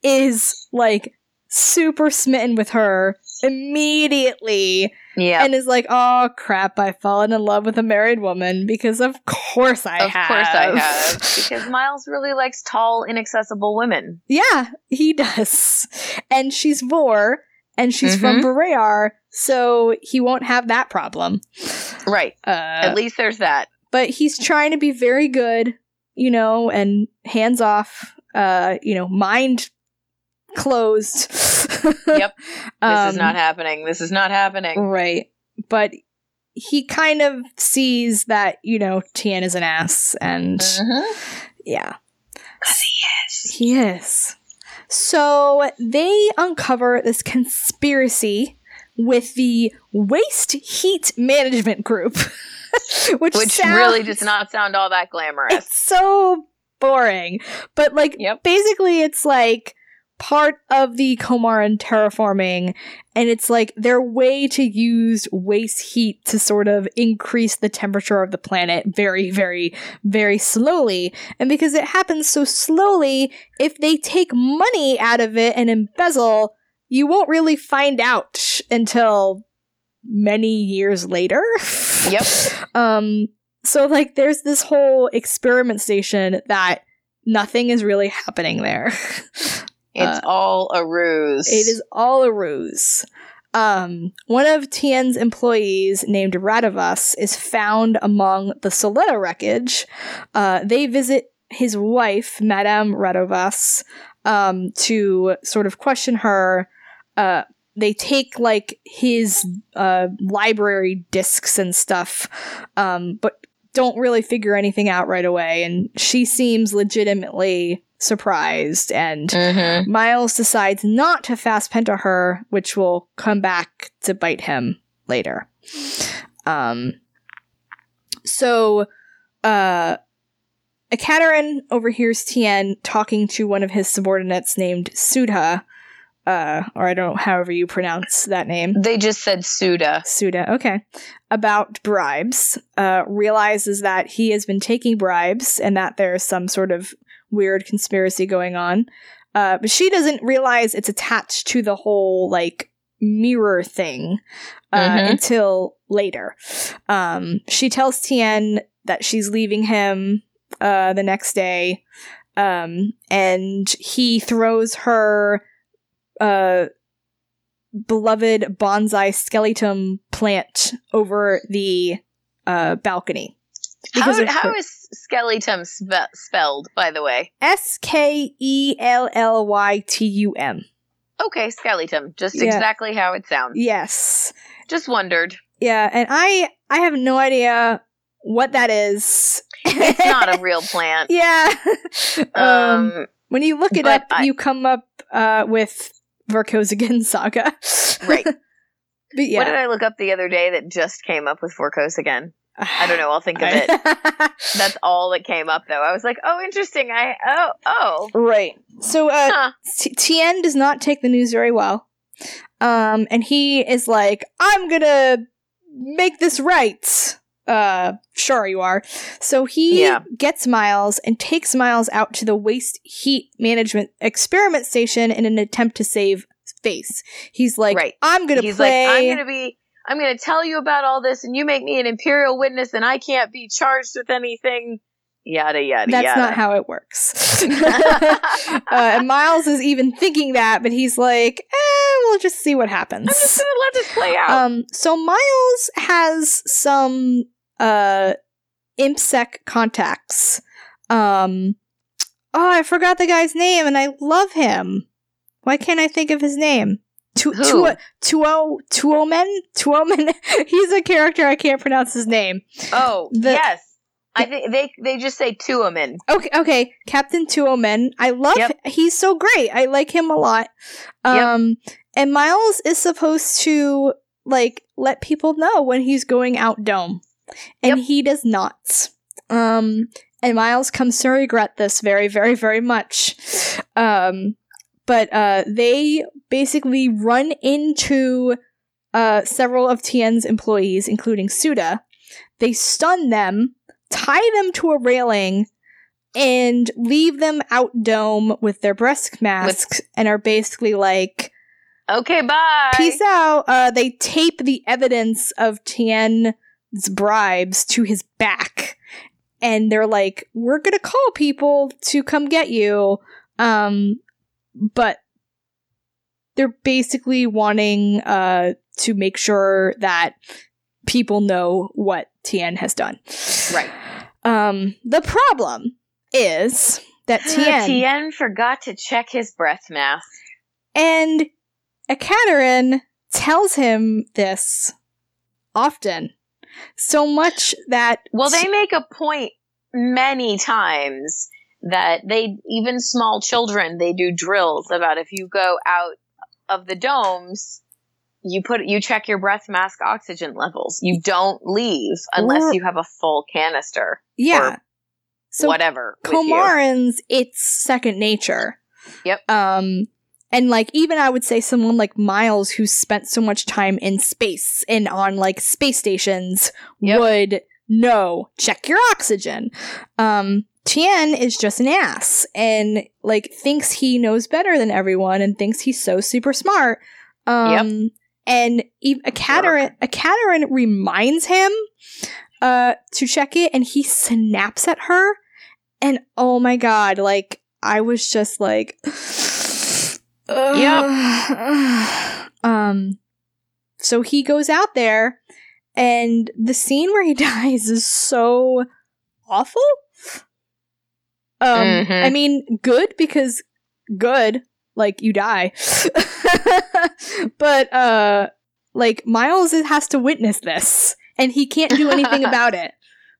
is like super smitten with her immediately yeah. and is like, "Oh crap! I've fallen in love with a married woman because of course I of have. Of course I have. Because Miles really likes tall, inaccessible women. yeah, he does, and she's Vor, and she's from Mhm. Barrayar, so he won't have that problem. Right. Uh, At least there's that. but he's trying to be very good, you know, and hands off, uh, you know, mind closed. Yep. This is Um, not happening. This is not happening. right. But he kind of sees that, you know, Tien is an ass and Mhm. Yeah. He is. He is. So they uncover this conspiracy with the Waste Heat Management Group, which, Which sounds- really does not sound all that glamorous. It's so boring. But like Yep. basically it's like part of the Komarran terraforming and it's like their way to use waste heat to sort of increase the temperature of the planet very very very slowly. And because it happens so slowly if they take money out of it and embezzle you won't really find out until many years later. Yep. um so like there's this whole experiment station that nothing is really happening there It's all a ruse. it is all a ruse. Um one of tien's employees named Radovas is found among the soletta wreckage. Uh they visit his wife madame Radovas, um to sort of question her. Uh they take like his uh library discs and stuff um but don't really figure anything out right away and she seems legitimately surprised and Mhm. Miles decides not to fast penta her, which will come back to bite him later. Um, so, uh, Ekaterin overhears Tien talking to one of his subordinates named Sudha, uh, or I don't know, however you pronounce that name. They just said Suda. Suda, okay, about bribes, uh, realizes that he has been taking bribes and that there's some sort of weird conspiracy going on. Uh, but she doesn't realize it's attached to the whole, like, mirror thing uh, Mhm. until later. Um, she tells Tien that she's leaving him uh, the next day, um, and he throws her uh, beloved bonsai skellytum plant over the uh, balcony. How, how her- skellytum spe- spelled, by the way? S K E L L Y T U M. Okay, skellytum. Just Yeah. exactly how it sounds. Yes. Just wondered. Yeah, and I I have no idea what that is. It's not a real plant. yeah. um, Um, when you look it up, I- you come up uh, with Vorkosigan Saga. Right. but yeah. What did I look up the other day that just came up with Vorkosigan? I don't know. I'll think of it. it. That's all that came up, though. I was like, oh, interesting. I oh oh. right. So uh, Huh. T- Tien does not take the news very well. Um, and he is like, I'm gonna make this right. Uh, sure you are. So he Yeah. gets Miles and takes Miles out to the waste heat management experiment station in an attempt to save face. He's like, Right. I'm gonna He's play. like, I'm gonna be. I'm gonna tell you about all this, and you make me an imperial witness, and I can't be charged with anything. Yada yada yada. That's yada. not how it works. uh, and Miles is even thinking that, but he's like, eh, we'll just see what happens. I'm just gonna let this play out. Um, so Miles has some uh ImpSec contacts. Um, oh, I forgot the guy's name, and I love him. Why can't I think of his name? Tu- Who? Tuo Tuomen Tuomen. He's a character I can't pronounce his name. oh the- yes, I think they they just say Tuamin. Okay, okay, Captain Tuomen. I love. Yep. He's so great. I like him a lot. Yep. Um, and Miles is supposed to like let people know when he's going out dome, and Yep. he does not. Um, and Miles comes to regret this very, very, very much. Um, but uh, they basically run into uh several of Tien's employees, including Suda. They stun them, tie them to a railing, and leave them out dome with their breast masks, and are basically like, Okay, bye. Peace out. Uh, they tape the evidence of Tien's bribes to his back. And they're like, we're going to call people to come get you. Um, but they're basically wanting uh, to make sure that people know what Tien has done. Right. Um, the problem is that Tien Tien forgot to check his breath mask. And Ekaterin tells him this often. So much that Well, they make a point many times that they even small children they do drills about if you go out of the domes you put you check your breath mask oxygen levels you don't leave unless Or- you have a full canister Yeah. So whatever. Komarrans, it's second nature. Yep. Um, and like even I would say someone like Miles, who spent so much time in space and on like space stations, Yep. would know check your oxygen. Um, Tien is just an ass and like thinks he knows better than everyone and thinks he's so super smart. Um, and e- Ekaterin, a Cataran reminds him uh to check it and he snaps at her. And oh my god like i was just like yep. Um so he goes out there and the scene where he dies is so awful um Mhm. i mean good because good like you die. But uh like miles has to witness this and he can't do anything about it.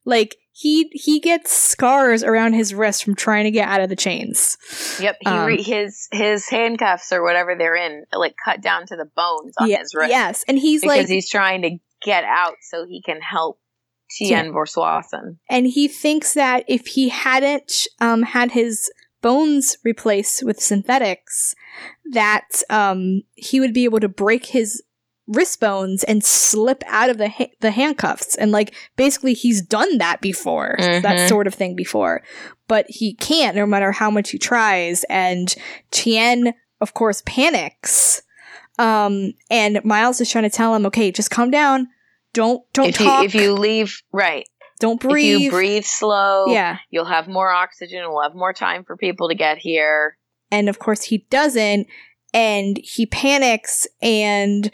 Like he he gets scars around his wrist from trying to get out of the chains. Yep, he Um, re- his his handcuffs or whatever they're in, like cut down to the bones on Ye- his wrist. yes and he's because like he's trying to get out so he can help Tien Vorsoisson. and he thinks that if he hadn't um, had his bones replaced with synthetics, that um, he would be able to break his wrist bones and slip out of the ha- the handcuffs. And like basically, he's done that before, that Mhm. sort of thing before, but he can't, no matter how much he tries. And Tien, of course, panics. Um, and Miles is trying to tell him, "Okay, just calm down." Don't don't If you talk. if you leave right, don't breathe. if you breathe slow, Yeah. you'll have more oxygen. We'll have more time for people to get here. and of course he doesn't and he panics and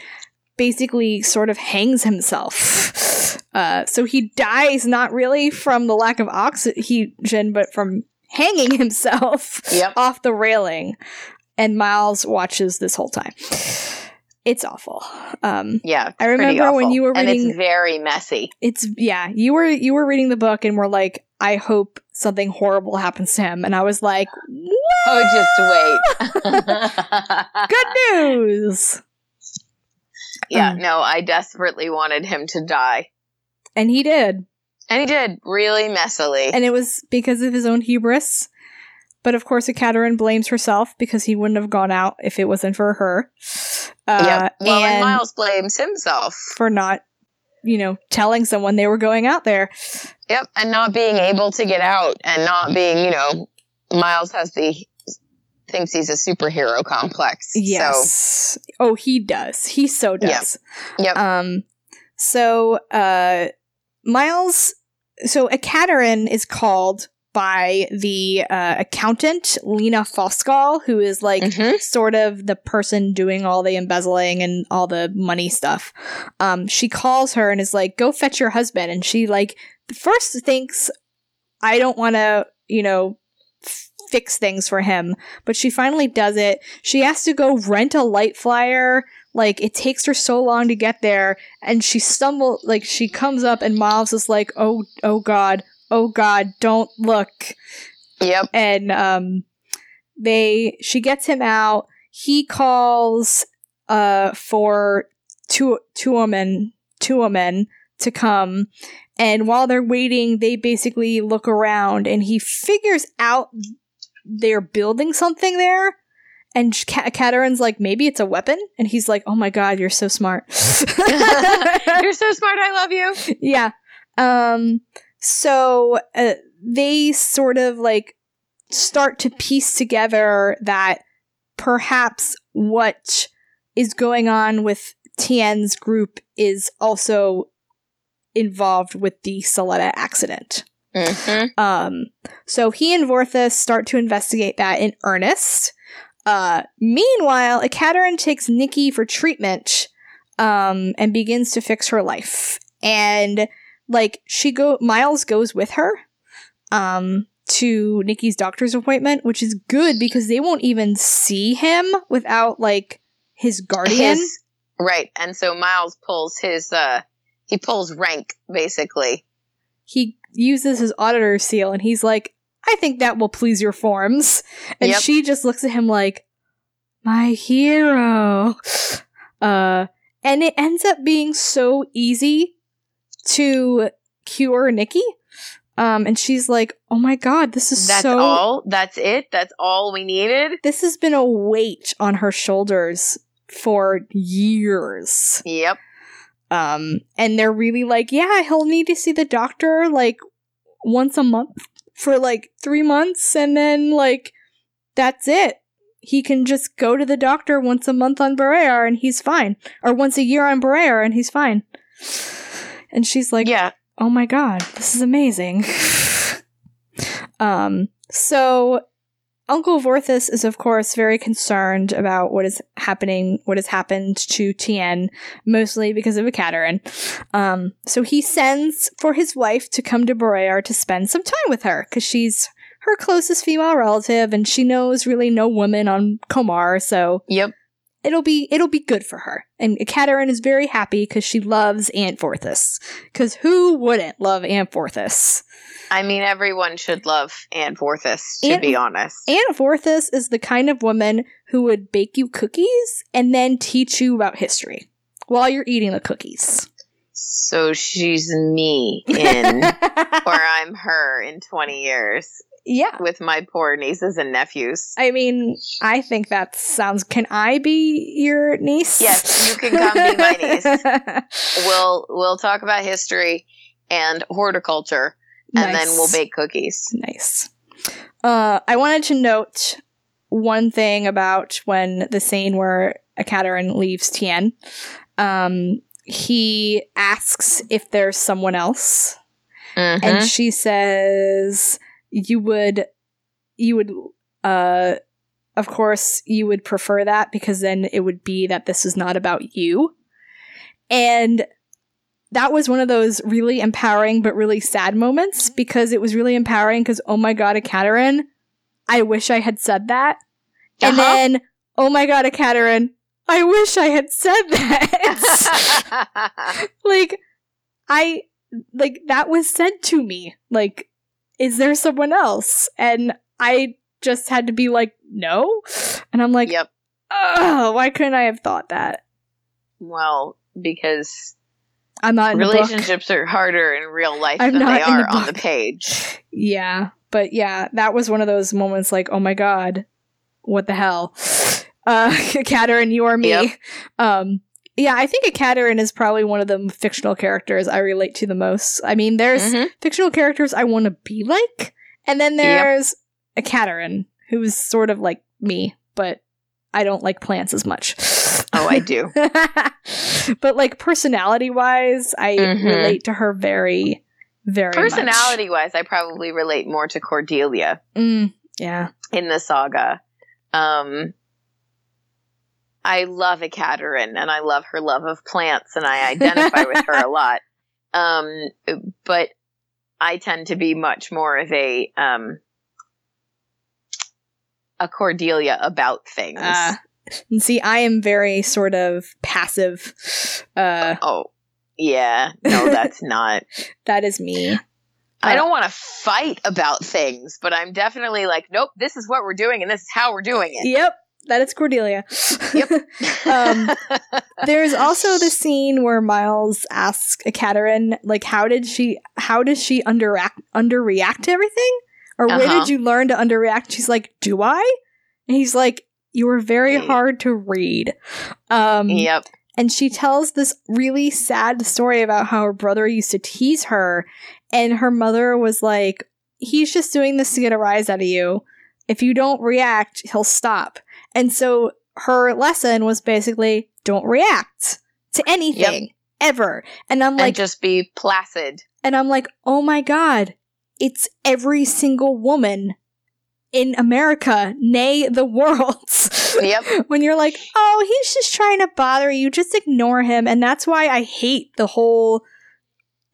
basically sort of hangs himself uh, so he dies not really from the lack of oxygen but from hanging himself Yep. off the railing and miles watches this whole time it's awful um, Yeah, it's I pretty remember when you were reading. and it's very messy. it's yeah you were you were reading the book and were like i hope something horrible happens to him and i was like Oh, just wait. good news yeah, Um, no, I desperately wanted him to die. and he did And he did really messily. and it was because of his own hubris. But of course, Ekaterin blames herself because he wouldn't have gone out if it wasn't for her. Uh, yep. Well, and and Miles blames himself. for not, you know, telling someone they were going out there. Yep, and not being able to get out and not being, you know, Miles has the thinks he's a superhero complex. Yes. Oh, he does. He so does. Yep. Um. So, uh, Miles. So, a Ekaterin is called by the uh, accountant Lena Foscol, who is like Mhm. sort of the person doing all the embezzling and all the money stuff. Um, she calls her and is like, "Go fetch your husband." And she like first thinks, "I don't want to," you know, f- fix things for him. But she finally does it. She has to go rent a light flyer. Like it takes her so long to get there, and she stumble like she comes up, and Miles is like, "Oh, oh God." Oh God! Don't look Yep. and um they she gets him out he calls uh for two two women two women to come and while they're waiting they basically look around and he figures out they're building something there and Ka- Katerin's like maybe it's a weapon and he's like oh my god you're so smart You're so smart. I love you. yeah. Um so uh, they sort of like start to piece together that perhaps what is going on with Tien's group is also involved with the Soletta accident. Mhm. Um, so he and Vorthys start to investigate that in earnest. Uh, meanwhile, Ekaterin takes Nikki for treatment um, and begins to fix her life. And like she go, Miles goes with her um, to Nikki's doctor's appointment, which is good because they won't even see him without like his guardian. His- right, and so Miles pulls his uh he pulls rank basically. he uses his auditor seal and he's like, I think that will please your forms. And Yep. she just looks at him like, my hero. Uh, and it ends up being so easy to cure Nikki. Um, and she's like, oh my god, this is That's so. all. That's it. That's all we needed. This has been a weight on her shoulders for years. Yep. Um, and they're really like, yeah, he'll need to see the doctor like once a month for like three months, and then like that's it. He can just go to the doctor once a month on Barrayar and he's fine, or once a year on Barrayar and he's fine. And she's like, yeah. oh my god, this is amazing. um, so Uncle Vorthys is of course very concerned about what is happening, what has happened to Tien, mostly because of Ekaterin. Um, so he sends for his wife to come to Barrayar to spend some time with her, because she's her closest female relative, and she knows really no woman on Komarr, so Yep. It'll be it'll be good for her. And Ekaterin is very happy because she loves Aunt Vorthys. Because who wouldn't love Aunt Vorthys? I mean, everyone should love Anne Vorthys, to be honest. Aunt Vorthys is the kind of woman who would bake you cookies and then teach you about history while you're eating the cookies. so she's me in, or I'm her in 20 years yeah. with my poor nieces and nephews. I mean, I think that sounds. Can I be your niece? Yes, you can come be my niece. We'll we'll talk about history and horticulture, and then we'll bake cookies. Nice. Uh, I wanted to note one thing about when the scene where Ekaterin leaves Tien. Um, he asks if there's someone else, Mhm. and she says, "You would, you would, uh, of course, you would prefer that because then it would be that this is not about you." And that was one of those really empowering but really sad moments because it was really empowering because oh my god, a Ekaterin, I wish I had said that. And Uh-huh. then, oh my god, a Ekaterin, I wish I had said that. like, I, like, that was said to me. Like, is there someone else? And I just had to be like, no. And I'm like, yep. oh, why couldn't I have thought that? Well, because I'm not relationships are harder in real life I'm than they in the are on the page. Yeah, but yeah, that was one of those moments like, oh my god, what the hell? Uh, Katerin, you are me. Yep. Um, yeah, I think Ekaterin is probably one of the fictional characters I relate to the most. I mean, there's Mhm. fictional characters I want to be like, and then there's Ekaterin who's sort of like me, but I don't like plants as much. Oh, I do. but like personality wise, I Mhm. relate to her very, very much. Personality wise, I probably relate more to Cordelia Mm, yeah. in the saga. Um, I love Ekaterin and I love her love of plants and I identify with her a lot. Um, but I tend to be much more of a, um, a Cordelia about things. Uh, and see, I am very sort of passive. Uh, oh, yeah. No, that's not. that is me. I Uh, don't want to fight about things, but I'm definitely like, nope, this is what we're doing and this is how we're doing it. Yep, that is Cordelia. Yep. um, there's also the scene where Miles asks Ekaterin, like, how did she, how does she underact, underreact to everything? Or where Uh-huh. did you learn to underreact? She's like, do I? And he's like, you were very hard to read. Um, yep. and she tells this really sad story about how her brother used to tease her and her mother was like he's just doing this to get a rise out of you if you don't react he'll stop and so her lesson was basically don't react to anything ever and i'm and like just be placid. and i'm like oh my god it's every single woman in america nay the world Yep. when you're like, oh, he's just trying to bother you, just ignore him. And that's why I hate the whole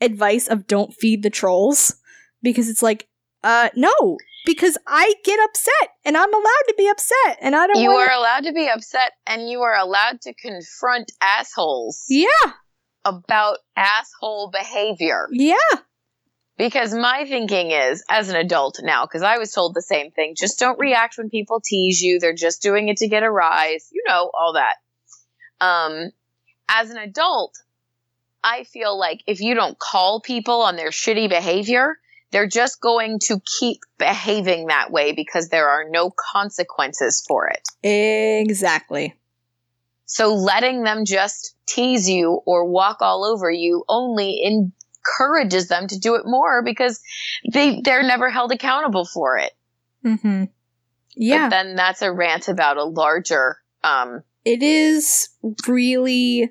advice of don't feed the trolls because it's like, uh, no, because I get upset and I'm allowed to be upset and I don't You want are allowed to be upset and you are allowed to confront assholes Yeah, about asshole behavior. yeah. Because my thinking is, as an adult now, because I was told the same thing, just don't react when people tease you. They're just doing it to get a rise. You know, all that. Um, as an adult, I feel like if you don't call people on their shitty behavior, they're just going to keep behaving that way because there are no consequences for it. Exactly. So letting them just tease you or walk all over you only encourages them to do it more because they they're never held accountable for it. Mm-hmm. Yeah. But then that's a rant about a larger um it is really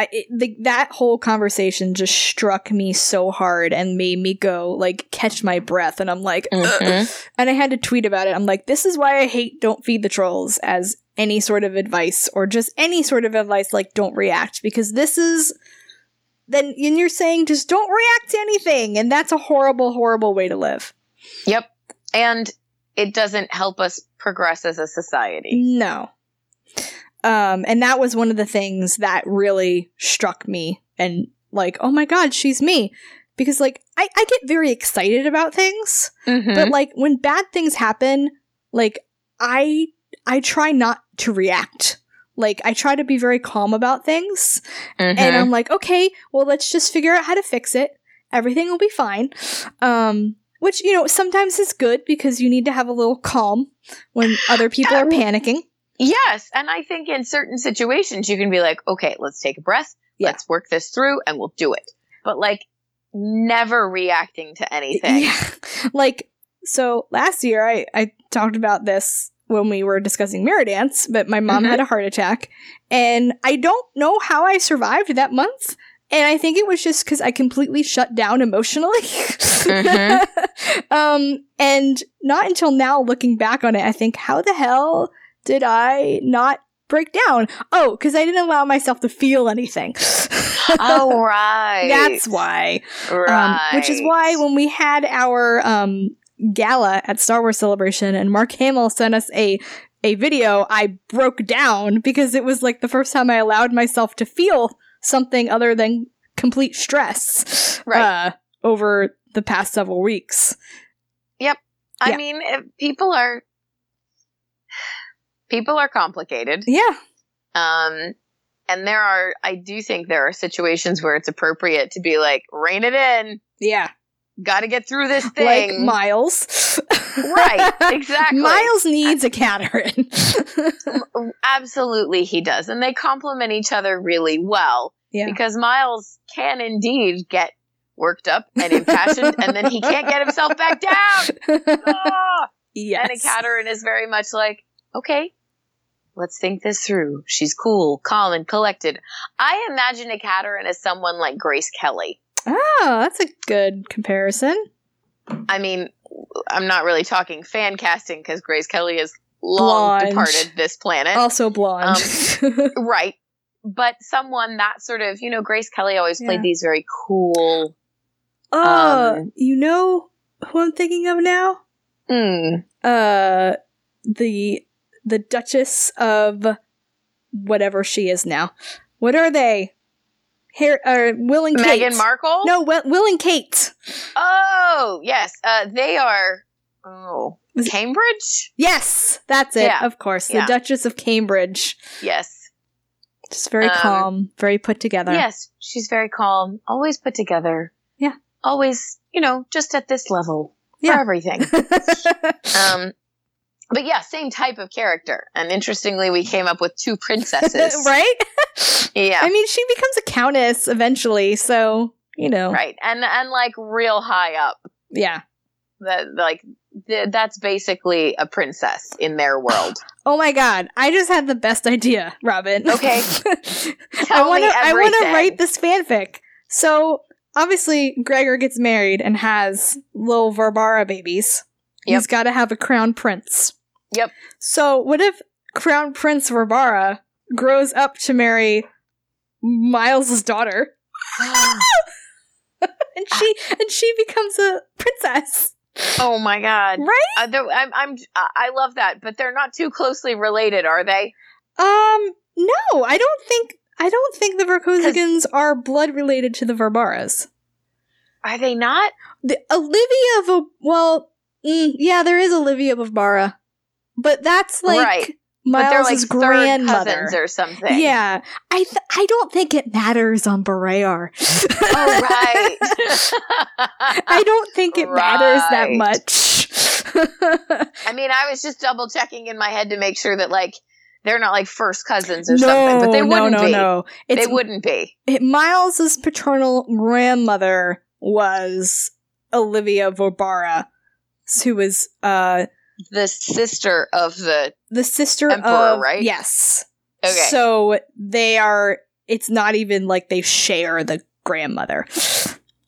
I, it, the, that whole conversation just struck me so hard and made me go like catch my breath and i'm like Mhm. And i had to tweet about it i'm like this is why i hate don't feed the trolls as any sort of advice or just any sort of advice like don't react because this is then and you're saying just don't react to anything and that's a horrible horrible way to live Yep. And it doesn't help us progress as a society. No. Um, and that was one of the things that really struck me and like, oh my god, she's me. Because like I, I get very excited about things, Mhm. but like when bad things happen, like I I try not to react. Like I try to be very calm about things. Mhm. And I'm like, okay, well let's just figure out how to fix it. Everything will be fine. Um which, you know, sometimes is good because you need to have a little calm when other people are panicking. Yes, and I think in certain situations you can be like, okay, let's take a breath, Yeah. let's work this through, and we'll do it. But like, never reacting to anything. Yeah. Like, so last year I, I talked about this when we were discussing Mirror Dance, but my mom Mhm. had a heart attack. And I don't know how I survived that month. And I think it was just because I completely shut down emotionally. Mhm. um, and not until now, looking back on it, I think, how the hell did I not break down? Oh, because I didn't allow myself to feel anything. oh right, That's why. right. Um, which is why when we had our um, gala at Star Wars Celebration and Mark Hamill sent us a a video, I broke down because it was like the first time I allowed myself to feel something other than complete stress Right. uh, over the past several weeks. Yep. I yeah. mean, if people are people are complicated. Yeah. Um, and there are, I do think there are situations where it's appropriate to be like, rein it in. Yeah. Got to get through this thing. Like. Miles. right. Exactly. Miles needs Ekaterin. Absolutely, he does, and they complement each other really well yeah. because Miles can indeed get worked up and impassioned, and then he can't get himself back down. Ah! yes. And Ekaterin is very much like, okay, let's think this through. She's cool, calm, and collected. I imagine a Ekaterin as someone like Grace Kelly. Oh, that's a good comparison. I mean, I'm not really talking fan casting because Grace Kelly has long Blonde. departed this planet. Also blonde. Right. But someone that sort of, you know, Grace Kelly always played these very cool. Oh, Um, you know who I'm thinking of now? Mm, Uh, the the Duchess of whatever she is now. What are they? Here, uh, Will and Kate. Meghan Markle? No, Will, Will and Kate. Oh, yes. Uh, they are. Oh, Cambridge? Yes, that's it. Yeah. Of course, the Yeah. Duchess of Cambridge. Yes. Just very Um, calm, very put together. Yes. She's very calm, always put together. Yeah. Always, you know, just at this level for everything. Um, but yeah, same type of character. And interestingly, we came up with two princesses. right? Yeah. I mean, she becomes a countess eventually, so you know. right. And and like real high up. Yeah. That like th- that's basically a princess in their world. Oh my god, I just had the best idea, Robin. Okay. I want to I want to write this fanfic. So, obviously Gregor gets married and has little Vorbarra babies. Yep. He's got to have a crown prince. Yep. So, what if Crown Prince Vorbarra grows up to marry Miles's daughter and she and she becomes a princess? oh my god. Right? Uh, I'm I'm I love that, but they're not too closely related, are they? Um, no, I don't think I don't think the Vorkosigans are blood related to the Vorbarras. Are they not? The, Olivia Vo- well, mm, yeah, there is Olivia Vorbarra, but that's like Right. like Miles' third grandmother. cousins or something. Yeah, I th- I don't think it matters on Barrayar. Oh right. I don't think it matters that much. I mean, I was just double checking in my head to make sure that like they're not like first cousins or no, something, but they no, wouldn't no, be. no. It's They wouldn't be. it- Miles's paternal grandmother was Olivia Vorbarra, who was uh The sister of the the sister Emperor, of right? yes. okay. So they are. It's not even like they share the grandmother.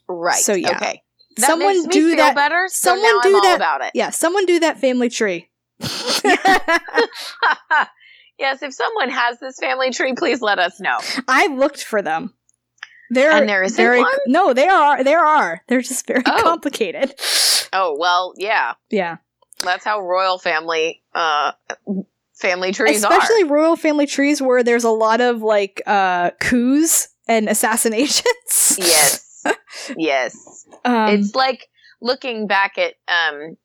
right. so, yeah. Okay. That Someone do that- better. So someone do that- about it. Yeah, someone do that family tree. yes, if someone has this family tree, please let us know. I looked for them. There And there isn't very, one? No, there are. There are. They're just very Oh. complicated. Oh well, yeah. Yeah, That's how royal family uh family trees especially royal family trees where there's a lot of like uh coups and assassinations. Yes. yes. um, it's like looking back at um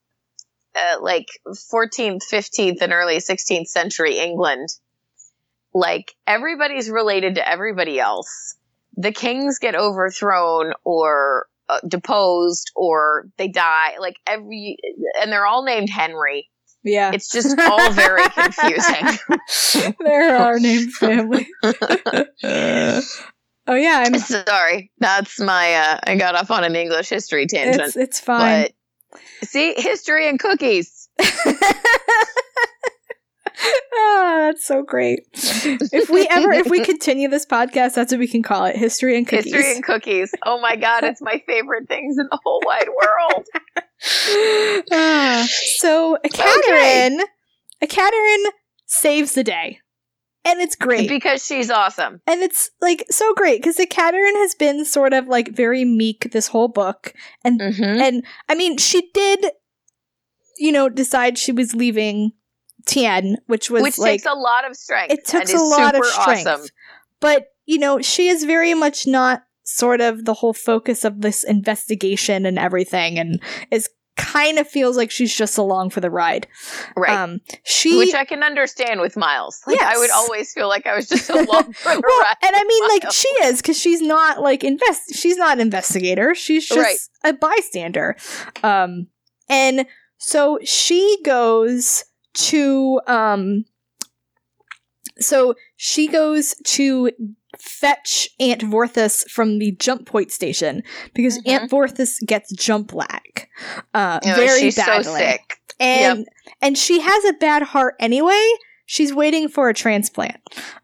uh, like 14th 15th and early 16th century england like everybody's related to everybody else the kings get overthrown or uh, deposed or they die like every and they're all named henry yeah, it's just all very confusing there are named family. oh yeah, I'm. sorry that's my uh i got off on an english history tangent It's it's fine. but see history and cookies ah, that's so great. If we ever, if we continue this podcast, that's what we can call it: history and cookies. History and cookies. Oh my god, it's my favorite things in the whole wide world. Ah, so Ekaterin, a Catherine saves the day, and it's great. because she's awesome. and it's like so great because the Catherine has been sort of like very meek this whole book, and Mm-hmm. and I mean she did, you know, decide she was leaving Tien, which was Which like takes a lot of strength. it took and a lot of strength. Awesome. But, you know, she is very much not sort of the whole focus of this investigation and everything and is kind of feels like she's just along for the ride. Right. Um she Which I can understand with Miles. Like I would always feel like I was just along for the well, ride. and I mean, like she is because she's not like invest. She's not an investigator. She's just Right. a bystander. Um, and so she goes to um. So she goes to fetch Aunt Vorthys from the jump point station because Mhm. Aunt Vorthys gets jump lag, uh, know, very badly so sick. and and she has a bad heart anyway. She's waiting for a transplant.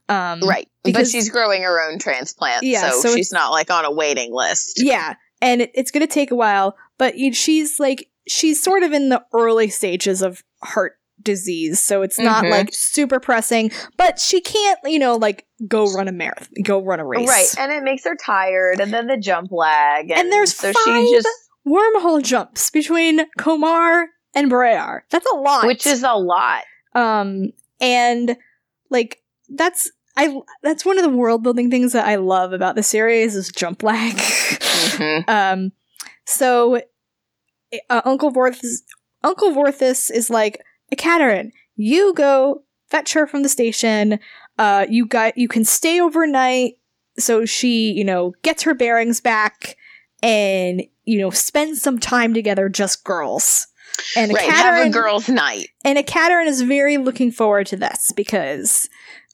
Um, Right. because- but she's growing her own transplant. Yeah, So, so she's not like on a waiting list. Yeah, and it, it's going to take a while, but you, she's like she's sort of in the early stages of heart disease, so it's not Mhm. like super pressing. But she can't, you know, like go run a marathon, go run a race. Right. And it makes her tired and then the jump lag. And, And there's so five she just Wormhole jumps between Komarr and Barrayar. That's a lot. which is a lot. um and like that's I that's one of the world building things that I love about the series is jump lag. Mhm. um so uh, Uncle Vorthys Uncle Vorthys is like, Ekaterin, you go fetch her from the station. Uh you got you can stay overnight so she, you know, gets her bearings back and you know, spend some time together just girls. And Right. Have a girls' night. and Ekaterin is very looking forward to this because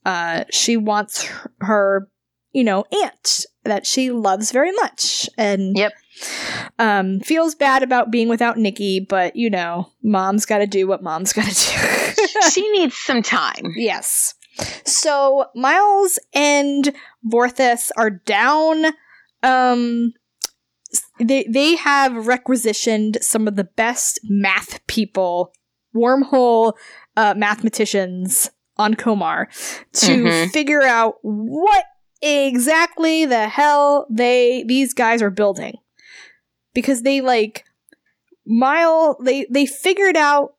uh, she wants her, her, you know, aunt that she loves very much, and Yep. Um, feels bad about being without Nikki, but you know, mom's got to do what mom's got to do. she needs some time. yes. So Miles and Vorthys are down. Um, they they have requisitioned some of the best math people, wormhole uh, mathematicians on Komarr to Mhm. figure out what exactly the hell they these guys are building because they like mile they they figured out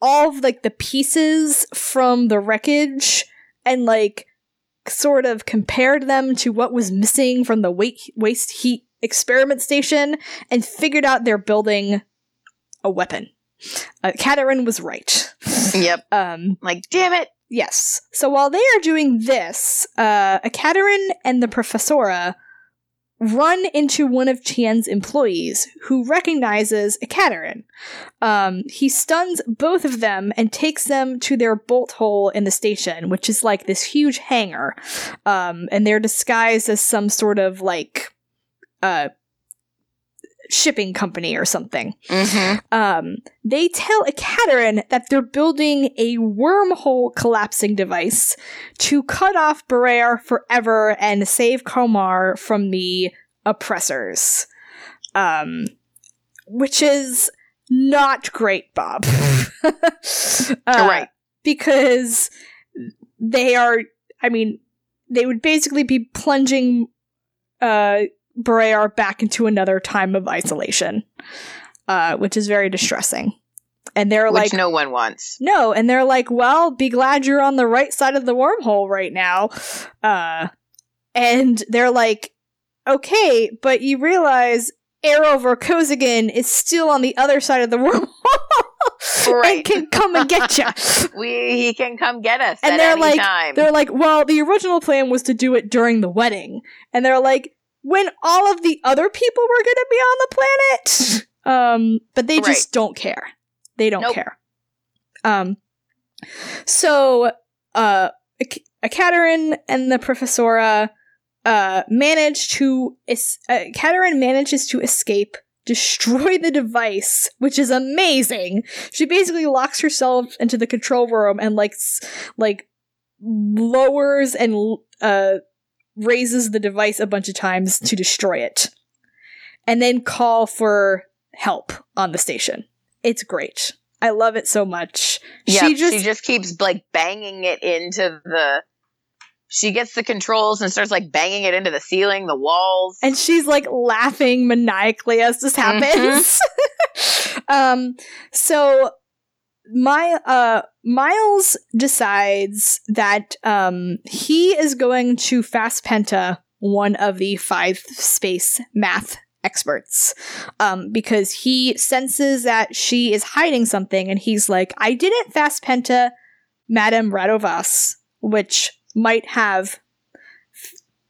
all of like the pieces from the wreckage and like sort of compared them to what was missing from the wa- waste heat experiment station and figured out they're building a weapon. Uh, Ekaterin was right. Yep. Um, Like, damn it. Yes. So while they are doing this, uh, Ekaterin and the Professora run into one of Tien's employees who recognizes Ekaterin. Um, he stuns both of them and takes them to their bolt hole in the station, which is like this huge hangar. Um, and they're disguised as some sort of like, uh, shipping company or something Mm-hmm. um, they tell Ekaterin that they're building a wormhole collapsing device to cut off Barrayar forever and save Komarr from the oppressors. Um, which is not great, Bob. uh, right. Because they are, I mean, they would basically be plunging uh, Barrayar back into another time of isolation uh, which is very distressing. And they're Which like, no one wants. no, and they're like, well, be glad you're on the right side of the wormhole right now. Uh, and they're like, okay, but you realize Aral Vorkosigan is still on the other side of the wormhole and Right. can come and get you. We he can come get us And they're like- time. They're like, well, the original plan was to do it during the wedding. And they're like, when all of the other people were going to be on the planet. Um, but they just don't care. They don't Nope. care. Um, so, uh, Ak- Ekaterin and the Professora, uh, manage to, es- uh, Ekaterin manages to escape, destroy the device, which is amazing. She basically locks herself into the control room and like, s- like, lowers and, uh, raises the device a bunch of times to destroy it. And then call for help on the station. It's great. I love it so much. yeah, she just she just keeps like banging it into the. She gets the controls and starts like banging it into the ceiling, the walls. and she's like laughing maniacally as this happens. um so my uh Miles decides that um he is going to fast penta one of the five space math experts um because he senses that she is hiding something and he's like I didn't fast penta Madame Radovas which might have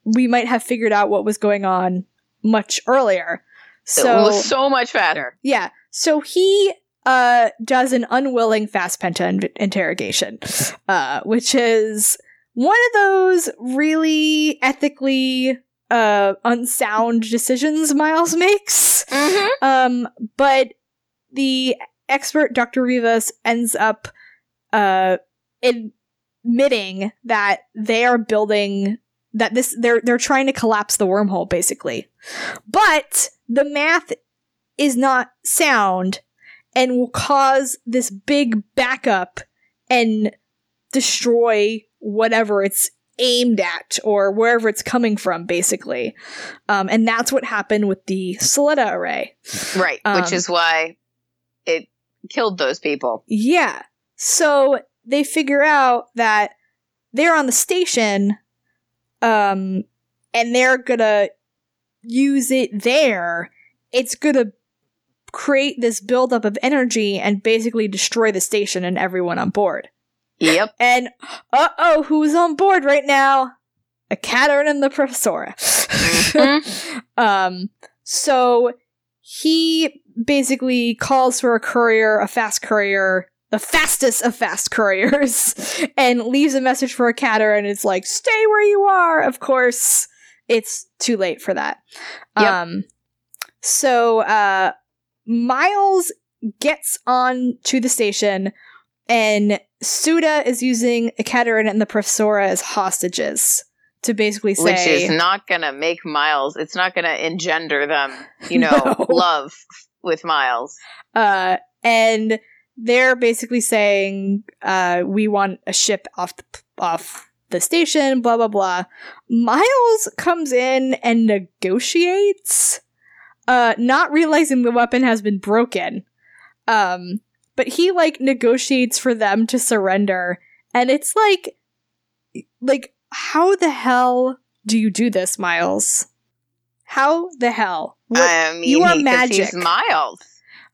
we might have figured out what was going on much earlier. So so much faster. yeah, so he uh does an unwilling fast penta in- interrogation, uh, which is one of those really ethically uh unsound decisions Miles makes. Mm-hmm. Um, but the expert Dr. Rivas ends up uh admitting that they are building that this they're they're trying to collapse the wormhole basically. But the math is not sound and will cause this big backup and destroy whatever it's aimed at or wherever it's coming from basically. Um, and that's what happened with the Soletta array. Right, Um, which is why it killed those people. Yeah. So they figure out that they're on the station, um, and they're gonna use it there. It's gonna create this buildup of energy and basically destroy the station and everyone on board. Yep. And uh oh, who's on board right now? Ekaterin and the Professora. um, so he basically calls for a courier, a fast courier, the fastest of fast couriers, and leaves a message for Ekaterin and it's like, stay where you are. Of course, it's too late for that. Yep. Um, so uh, Miles gets on to the station, and Soudha is using Ekaterin and the Professora as hostages to basically say, Which is not going to make Miles, it's not going to engender them, you know, No. love with Miles. uh, and they're basically saying, uh, we want a ship off the, off the station, blah, blah, blah. Miles comes in and negotiates, uh, not realizing the weapon has been broken. Um, but he, like, negotiates for them to surrender. And it's like, like, how the hell do you do this, Miles? How the hell? What- I mean, you are magic. Miles.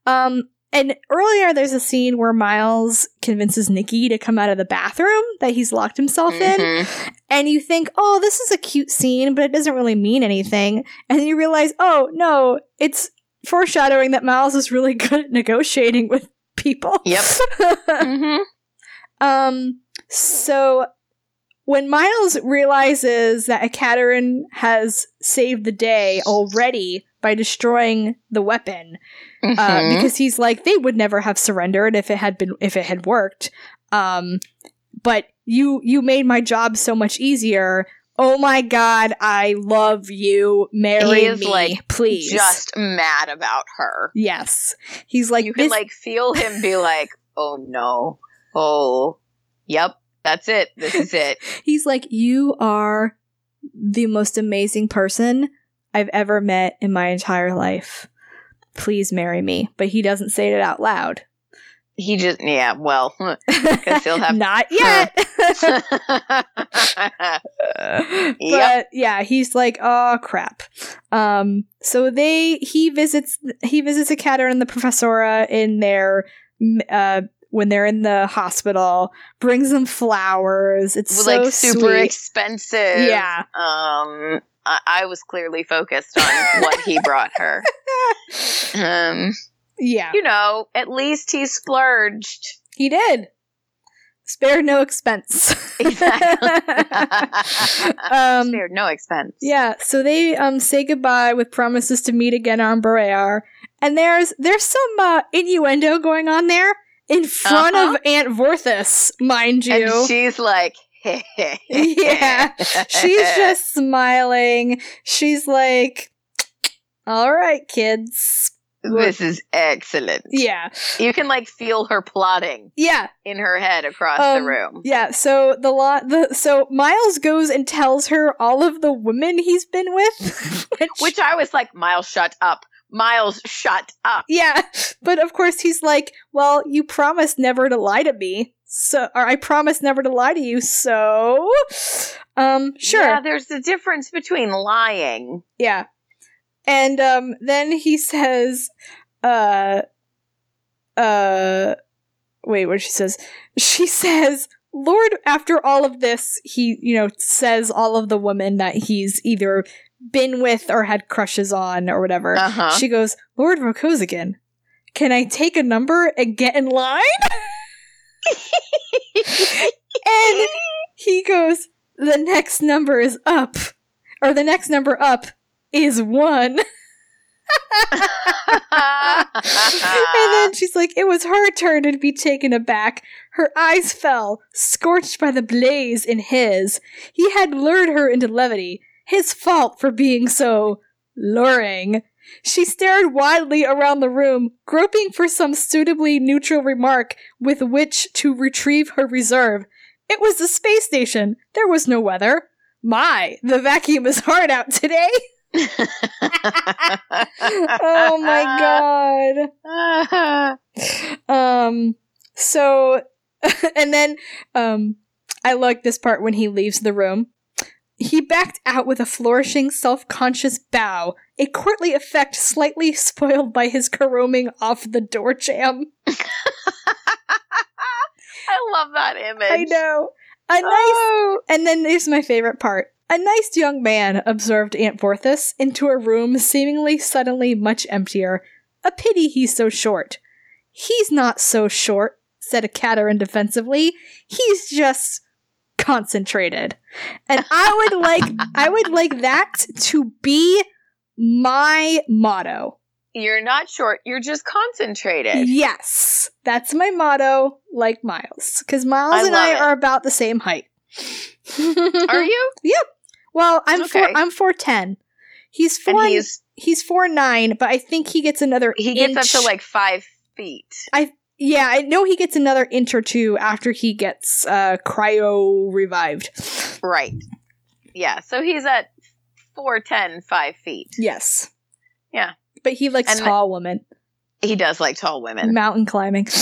Um, and earlier there's a scene where Miles convinces Nikki to come out of the bathroom that he's locked himself in, Mhm. and you think, oh, this is a cute scene, but it doesn't really mean anything. And then you realize, oh no, it's foreshadowing that Miles is really good at negotiating with people. Yep. Mhm. um, so when Miles realizes that Ekaterin has saved the day already by destroying the weapon, uh, Mhm. because he's like they would never have surrendered if it had been if it had worked um but you you made my job so much easier oh my god i love you marry He is, me like, please just mad about her. yes he's like you can like feel him be like, "Oh no, oh, yep, that's it. This is it." he's like you are the most amazing person i've ever met in my entire life please marry me but he doesn't say it out loud He just, yeah, well, Guess he'll have- not yet but yeah, he's like, oh crap. Um, so they he visits he visits Ekaterin and the professora in their uh when they're in the hospital, brings them flowers. It's so like super sweet. expensive. Yeah. Um, I, I was clearly focused on what he brought her. Um, Yeah, you know, at least he splurged. he did. Spared no expense. Exactly. um, Spared no expense. Yeah, so they um say goodbye with promises to meet again on Barrayar. And there's there's some uh, innuendo going on there in front Uh-huh. of Aunt Vorthys, mind you. And she's like, Yeah. She's just smiling. She's like, "All right, kids." This is excellent. Yeah. You can like feel her plotting Yeah. in her head across Um, the room. Yeah, so the lot the so Miles goes and tells her all of the women he's been with. which, Which I was like, Miles, shut up. Miles, shut up. Yeah, but of course he's like, "Well, you promised never to lie to me, so or I promise never to lie to you, so um, sure, Yeah, yeah." there's a difference between lying. And um, then he says, "Uh, uh, wait, what she says? She says." Lord, after all of this, he, you know, says all of the women that he's either been with or had crushes on or whatever. Uh huh. She goes, Lord Vorkosigan, can I take a number and get in line? and he goes, the next number is up. Or the next number up is one. and then she's like, it was her turn to be taken aback. Her eyes fell, scorched by the blaze in his. He had lured her into levity. His fault for being so luring. She stared wildly around the room, groping for some suitably neutral remark with which to retrieve her reserve. It was the space station. There was no weather. My, the vacuum is hard out today. oh my god. Um so and then um I like this part when he leaves the room. He backed out with a flourishing, self-conscious bow, a courtly effect slightly spoiled by his caroming off the door jam. I love that image. I know. A nice Oh. And then there's my favorite part. A nice young man, observed Aunt Vorthys, into a room seemingly suddenly much emptier. A pity he's so short. He's not so short, said Ekaterin defensively. He's just concentrated. And I would like I would like that to be my motto. You're not short. You're just concentrated. Yes. That's my motto, like Miles. Because Miles I and I it. are about the same height. Are you? Well, I'm four. Okay. I'm four ten. He's four. And he's he's four nine, but I think he gets another. he gets up to like five feet. I Yeah, I know he gets another inch or two after he gets uh cryo revived. Right. Yeah. So he's at four ten, five feet. Yes. Yeah. But he likes And tall women, He does like tall women. mountain climbing.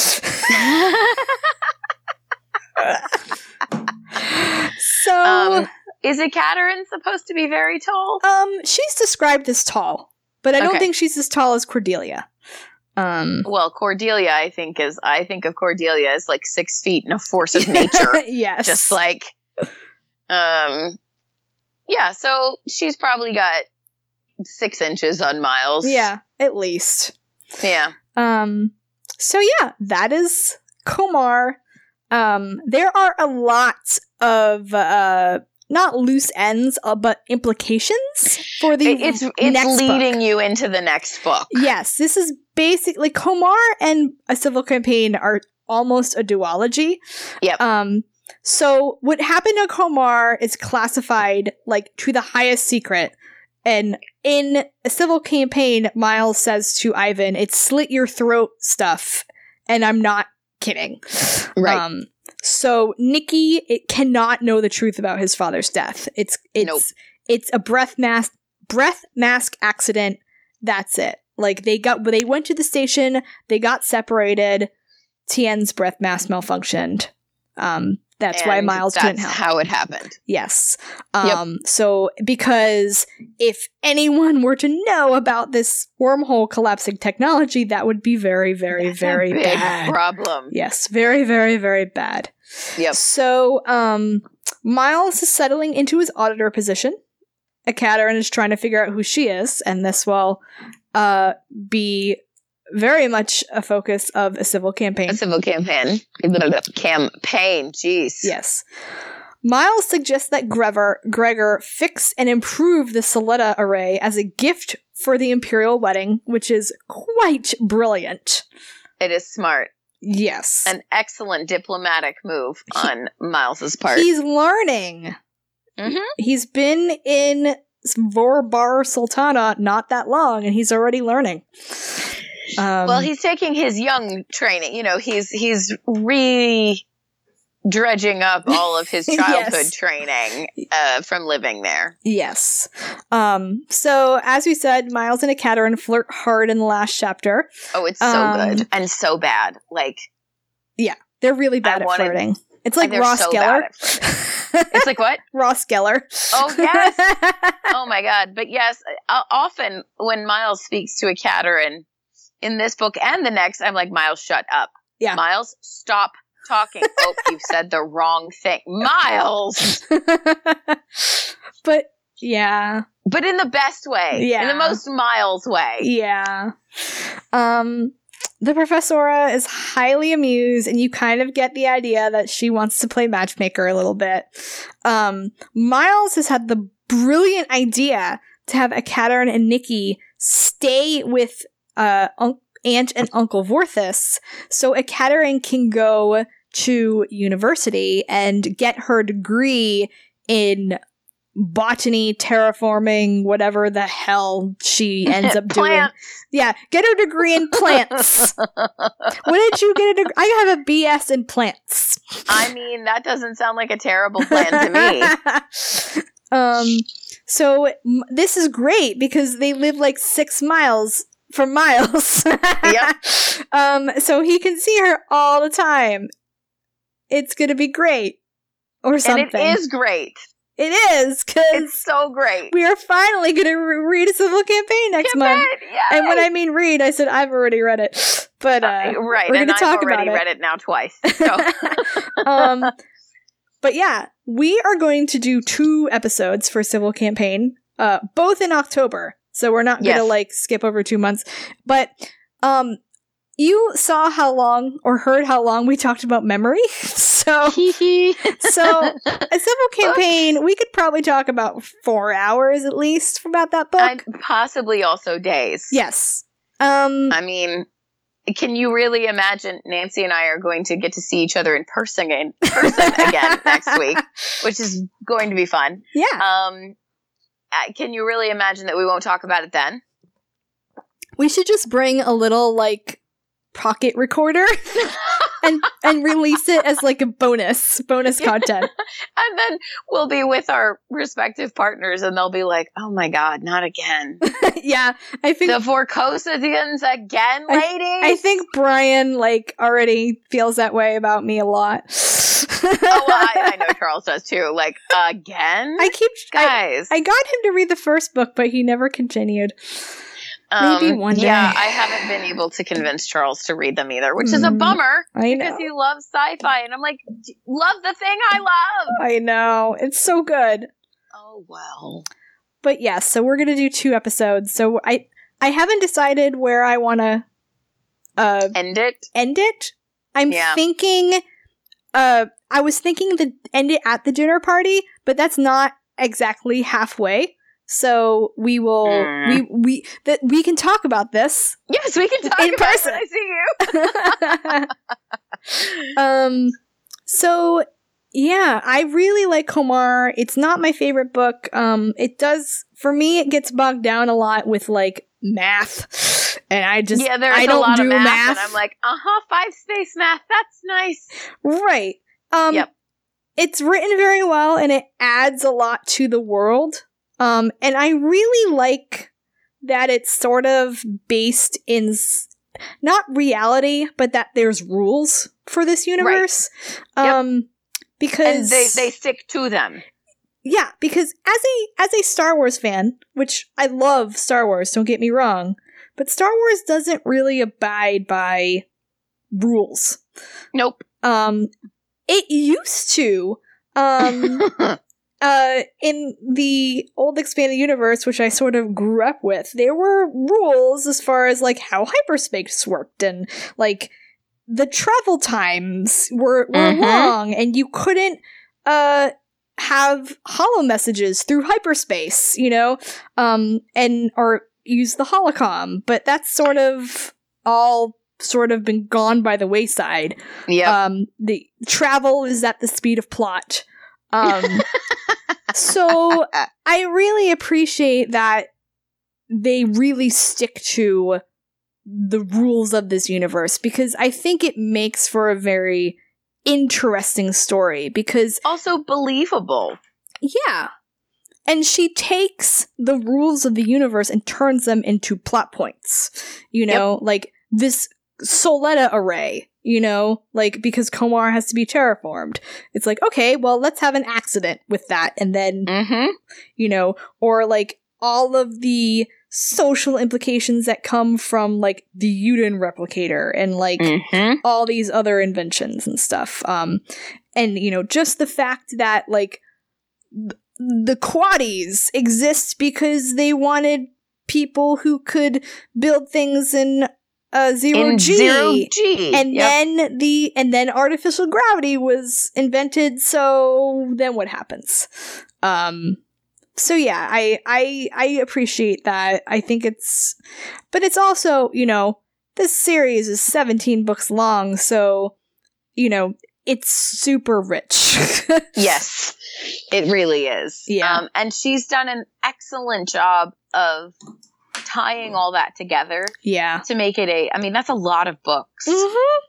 Is Ekaterin supposed to be very tall? Um, she's described as tall, but I don't Okay. think she's as tall as Cordelia. Um, Well, Cordelia, I think is I think of Cordelia as like six feet and a force of nature. yes, Just like, um, yeah. So she's probably got six inches on Miles. yeah, at least. yeah. Um, so yeah, that is Komarr. Um, there are a lot of uh, not loose ends, uh, but implications for the It- it's it's next book. leading you into the next book. Yes, this is basically Komarr and a civil campaign are almost a duology. Yep. Um so what happened to Komarr is classified like to the highest secret. And in a civil campaign, Miles says to Ivan, it's slit your throat stuff. And I'm not kidding. Right. Um so Nikki it cannot know the truth about his father's death. It's it's Nope. it's a breath mask breath mask accident. That's it. Like they got they went to the station, they got separated. Tien's breath mask malfunctioned. Um that's why Miles that's couldn't help. how it happened. Yes. Um, so because if anyone were to know about this wormhole collapsing technology, that would be very, very, That's very big bad. problem. yes, very, very, very bad. Yep. So, um, Miles is settling into his auditor position. Ekaterin is trying to figure out who she is, and this will uh, be very much a focus of a civil campaign. A civil campaign. A campaign. Jeez. Yes. Miles suggests that Gregor, Gregor fix and improve the Soletta array as a gift for the Imperial wedding, which is quite brilliant. It is smart. Yes. An excellent diplomatic move He- on Miles's part. He's learning. Mhm. He's been in Vorbar Sultana not that long, and he's already learning. Um, well, he's taking his young training. You know, he's he's re dredging up all of his childhood Yes. training uh, from living there. Yes. Um, so, as we said, Miles and Ekaterin flirt hard in the last chapter. Oh, it's so Um, good and so bad. Like yeah, They're really bad I at wanted- flirting. It's like Ross so Geller. it's like what? Ross Geller. Oh, yes. Oh my god! But yes, uh, often when Miles speaks to Ekaterin in this book and the next, I'm like, Miles, shut up. Yeah. Miles, stop talking. oh, you've said the wrong thing, Miles. but yeah, But in the best way. In Yeah. the most Miles way. yeah. Um, the professora is highly amused, and you kind of get the idea that she wants to play matchmaker a little bit. Um, Miles has had the brilliant idea to have Ekaterin and Nikki stay with uh, un- Aunt and Uncle Vorthys, so Ekaterin can go to university and get her degree in botany, terraforming, whatever the hell she ends up doing. Yeah, get her degree in plants. what did you get a degree? I have a BS in plants. I mean, that doesn't sound like a terrible plan to me. um, so m- this is great because they live like six miles from Miles. yeah. Um, so he can see her all the time. It's gonna be great, or And something. it is great. It is because It's so great. we are finally gonna re- read a civil campaign next month. Campaign, And when! I mean read, I said I've already read it, but uh, Uh, right, we're gonna I've talk already about it. read it now twice. So um, but yeah, we are going to do two episodes for Civil Campaign, uh, both in October. So we're not gonna like skip over two months. But um, you saw how long or heard how long we talked about memory. so so a Civil Campaign, we could probably talk about four hours at least about that book. and possibly also days. yes. Um. I mean, can you really imagine Nancy and I are going to get to see each other in person in person again next week, which is going to be fun. Yeah. Um, Uh, can you really imagine that we won't talk about it then? We should just bring a little like pocket recorder and and release it as like a bonus bonus content. And then we'll be with our respective partners, and they'll be like, "Oh my god, not again! yeah, I think the Vorkosigans again, ladies!" I think Brian like already feels that way about me a lot. Oh, well, I, I know Charles does too. Like again, I keep guys. I got him to read the first book, but he never continued. maybe one Um, Yeah. I haven't been able to convince Charles to read them either, which is a Mm, bummer I know because he loves sci-fi, and I'm like, "D- love the thing I love. I know. It's so good. Oh well. But yeah, so we're gonna do two episodes. So I I haven't decided where I wanna uh End it. end it. I'm Yeah. thinking uh I was thinking to end it at the dinner party, but that's not exactly halfway. So we will Mm. we we that we can talk about this. Yes, we can talk In about person. I see you. um so yeah, I really like Komarr. It's not my favorite book. Um it does for me it gets bogged down a lot with like math. And I just yeah, there's I a don't lot do of math, math. and I'm like, uh huh, five space math. That's nice. Right. Um Yep. it's written very well and it adds a lot to the world. Um and I really like that it's sort of based in s- not reality, but that there's rules for this universe. Yep. Um because And they they stick to them. yeah, because as a as a Star Wars fan, which I love Star Wars, don't get me wrong, but Star Wars doesn't really abide by rules. Nope. Um, it used to. Um, uh, in the old expanded universe, which I sort of grew up with, there were rules as far as like how hyperspace worked and like the travel times were were Mhm. long, and you couldn't uh have hollow messages through hyperspace, you know, um, and or use the holocom, but that's sort of all sort of been gone by the wayside. yeah. Um, the travel is at the speed of plot. Um, so I really appreciate that they really stick to the rules of this universe because I think it makes for a very interesting story because also believable. yeah. And she takes the rules of the universe and turns them into plot points. You know, like this Soletta array, you know, like because Komarr has to be terraformed. It's like, okay, well, let's have an accident with that. And then, Mm-hmm. you know, or like all of the social implications that come from like the uterine replicator and like Mm-hmm. all these other inventions and stuff. Um, and you know, just the fact that like the Quaddies exist because they wanted people who could build things in uh, zero In G. zero G. And Yep. then the and then artificial gravity was invented. So then what happens? Um, so yeah, I I I appreciate that. I think it's, but it's also you know this series is seventeen books long, so you know it's super rich. Yes, it really is. Yeah. Um, and she's done an excellent job of tying all that together yeah. to make it a. I mean, that's a lot of books. Mm-hmm.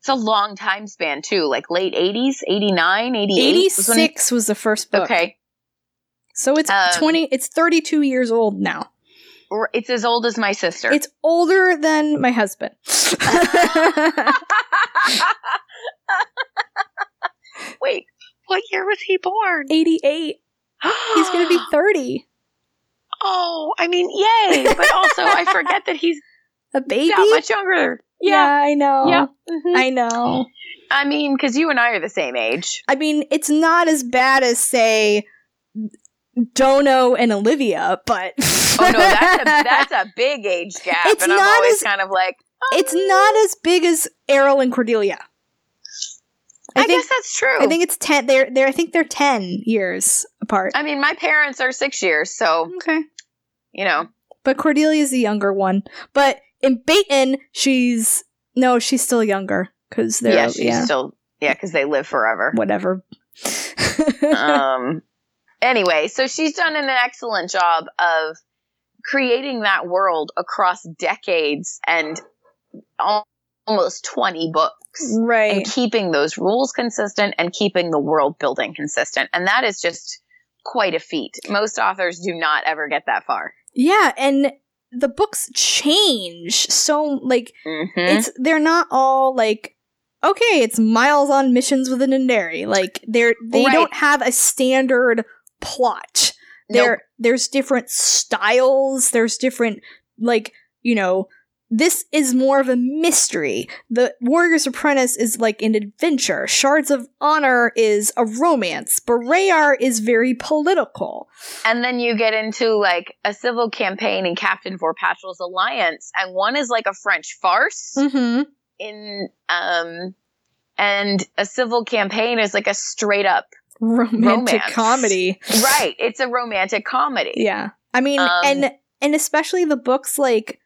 It's a long time span too, like late 80s, 89, 88. was when- 86 was the first book. Okay. So it's Um, 20 it's 32 years old now. It's as old as my sister. It's older than my husband. Wait, what year was he born? 88. He's going to be 30. Oh, I mean, yay! But also, I forget that he's A baby? that much younger. Yeah, I know. Yeah. Mhm. I know. I mean, because you and I are the same age. I mean, it's not as bad as say Dono and Olivia, but Oh no, that's a that's a big age gap, It's and I'm not always as- kind of like, it's not as big as Aral and Cordelia. I, I think guess that's true. I think it's 10 they're they're I think they're 10 years apart. I mean, my parents are six years, so okay. you know, But Cordelia is the younger one. But in Betan, she's no, she's still younger because they're yeah, yeah, she's still yeah, because they live forever. whatever. um. Anyway, so she's done an excellent job of creating that world across decades and almost twenty books. Right. and keeping those rules consistent and keeping the world building consistent. And that is just quite a feat. Most authors do not ever get that far. Yeah, and the books change so like Mm-hmm. it's they're not all like okay, it's Miles on missions with a Dendarii. Like they're they Right. don't have a standard plot. There Nope. there's different styles, there's different like, you know, this is more of a mystery. The Warrior's Apprentice is like an adventure. Shards of Honor is a romance. Barrayar is very political. And then you get into like a civil campaign in Captain Vorpatril's alliance, and one is like a French farce Mm-hmm. in um and a civil campaign is like a straight up Romantic Romance. comedy. right. It's a romantic comedy. Yeah. I mean, Um, and and especially the books like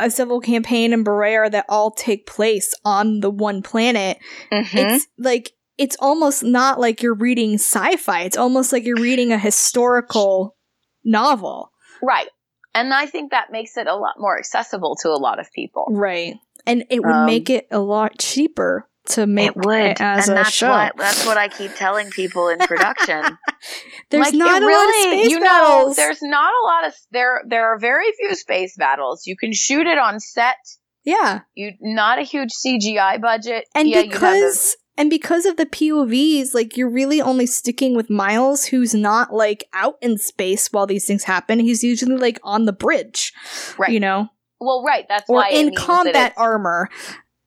a civil campaign and Barrayar that all take place on the one planet. Mhm. It's like it's almost not like you're reading sci-fi. It's almost like you're reading a historical novel. right. And I think that makes it a lot more accessible to a lot of people. Right. And it would Um, make it a lot cheaper to make it as and a that's show. what that's what I keep telling people in production. There's Like, not it a lot of space you battles. know, there's not a lot of there. There are very few space battles. You can shoot it on set. yeah. You not a huge CGI budget, And yeah, you because and because of the POVs, like you're really only sticking with Miles, who's not like out in space while these things happen. He's usually like on the bridge, Right. you know, well, right. That's or why in combat armor.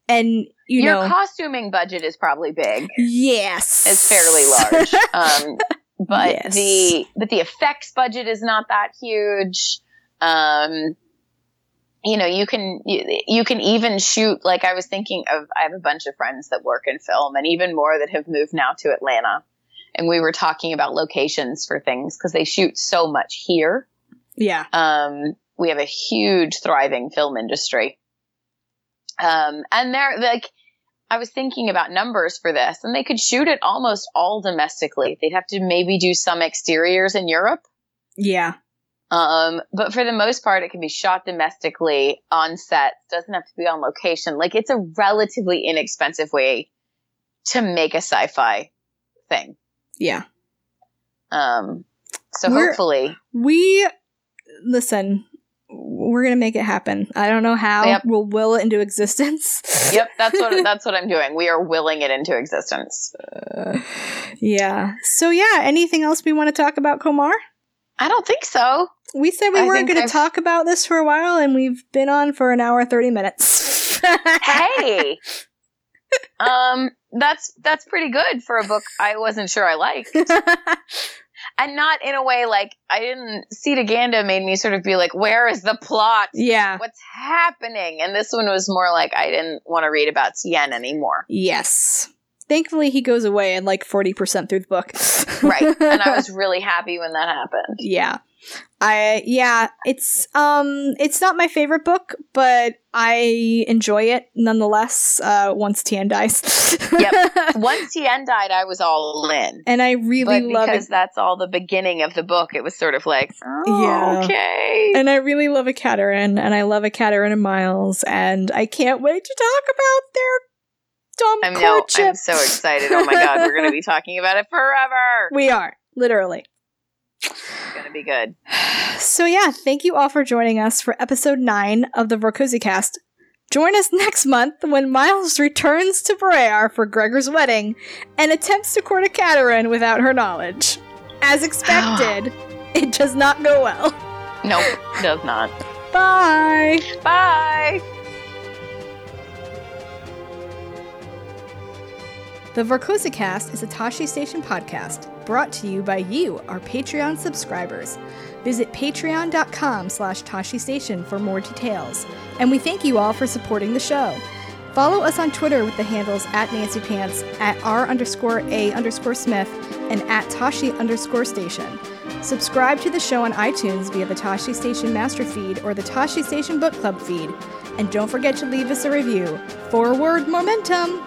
And you your know, costuming budget is probably big. yes, It's fairly large. um, but Yes. the but the effects budget is not that huge. Um, you know, you can you, you can even shoot. Like I was thinking of, I have a bunch of friends that work in film, and even more that have moved now to Atlanta. And we were talking about locations for things because they shoot so much here. yeah, Um, we have a huge thriving film industry. Um, and they're like, I was thinking about numbers for this, and they could shoot it almost all domestically. They'd have to maybe do some exteriors in Europe. yeah, Um, but for the most part, it can be shot domestically on set. Doesn't have to be on location. Like it's a relatively inexpensive way to make a sci-fi thing. yeah. Um, so We're- hopefully, We listen. We're gonna make it happen. I don't know how. Yep. We'll will it into existence. yep, that's what that's what I'm doing. We are willing it into existence. Uh, yeah. So yeah. Anything else we want to talk about, Komarr? I don't think so. We said we I weren't going to talk about this for a while, and we've been on for an hour thirty minutes. hey um that's that's pretty good for a book i wasn't sure i liked and not in a way like i didn't Cetaganda made me sort of be like where is the plot yeah. what's happening and this one was more like i didn't want to read about tien anymore Yes. Thankfully, he goes away in like forty percent through the book. right and i was really happy when that happened yeah. I yeah, it's um it's not my favorite book, but I enjoy it nonetheless. Uh, once Tien dies. Yep. once tien died i was all in and I really but love because it. that's all the beginning of the book it was sort of like oh, Yeah. okay And I really love Ekaterin, and I love Ekaterin and Miles, and I can't wait to talk about their dumb I'm no. I'm so excited. Oh my god, we're going to be talking about it forever. we are literally. It's going to be good. So yeah, thank you all for joining us for episode nine of the Vorkozy cast. Join us next month when Miles returns to Barrayar for Gregor's wedding and attempts to court Ekaterin without her knowledge. As expected, it does not go well. Nope, does not. Bye! Bye. The Vorkozy cast is a Tosche Station podcast brought to you by you, our Patreon subscribers. Visit patreon.com slash Tosche Station for more details. And we thank you all for supporting the show. Follow us on Twitter with the handles at Nancy Pants, at R underscore A underscore Smith, and at Tosche underscore Station. Subscribe to the show on iTunes via the Tosche Station Master Feed or the Tosche Station Book Club feed. And don't forget to leave us a review. Forward momentum!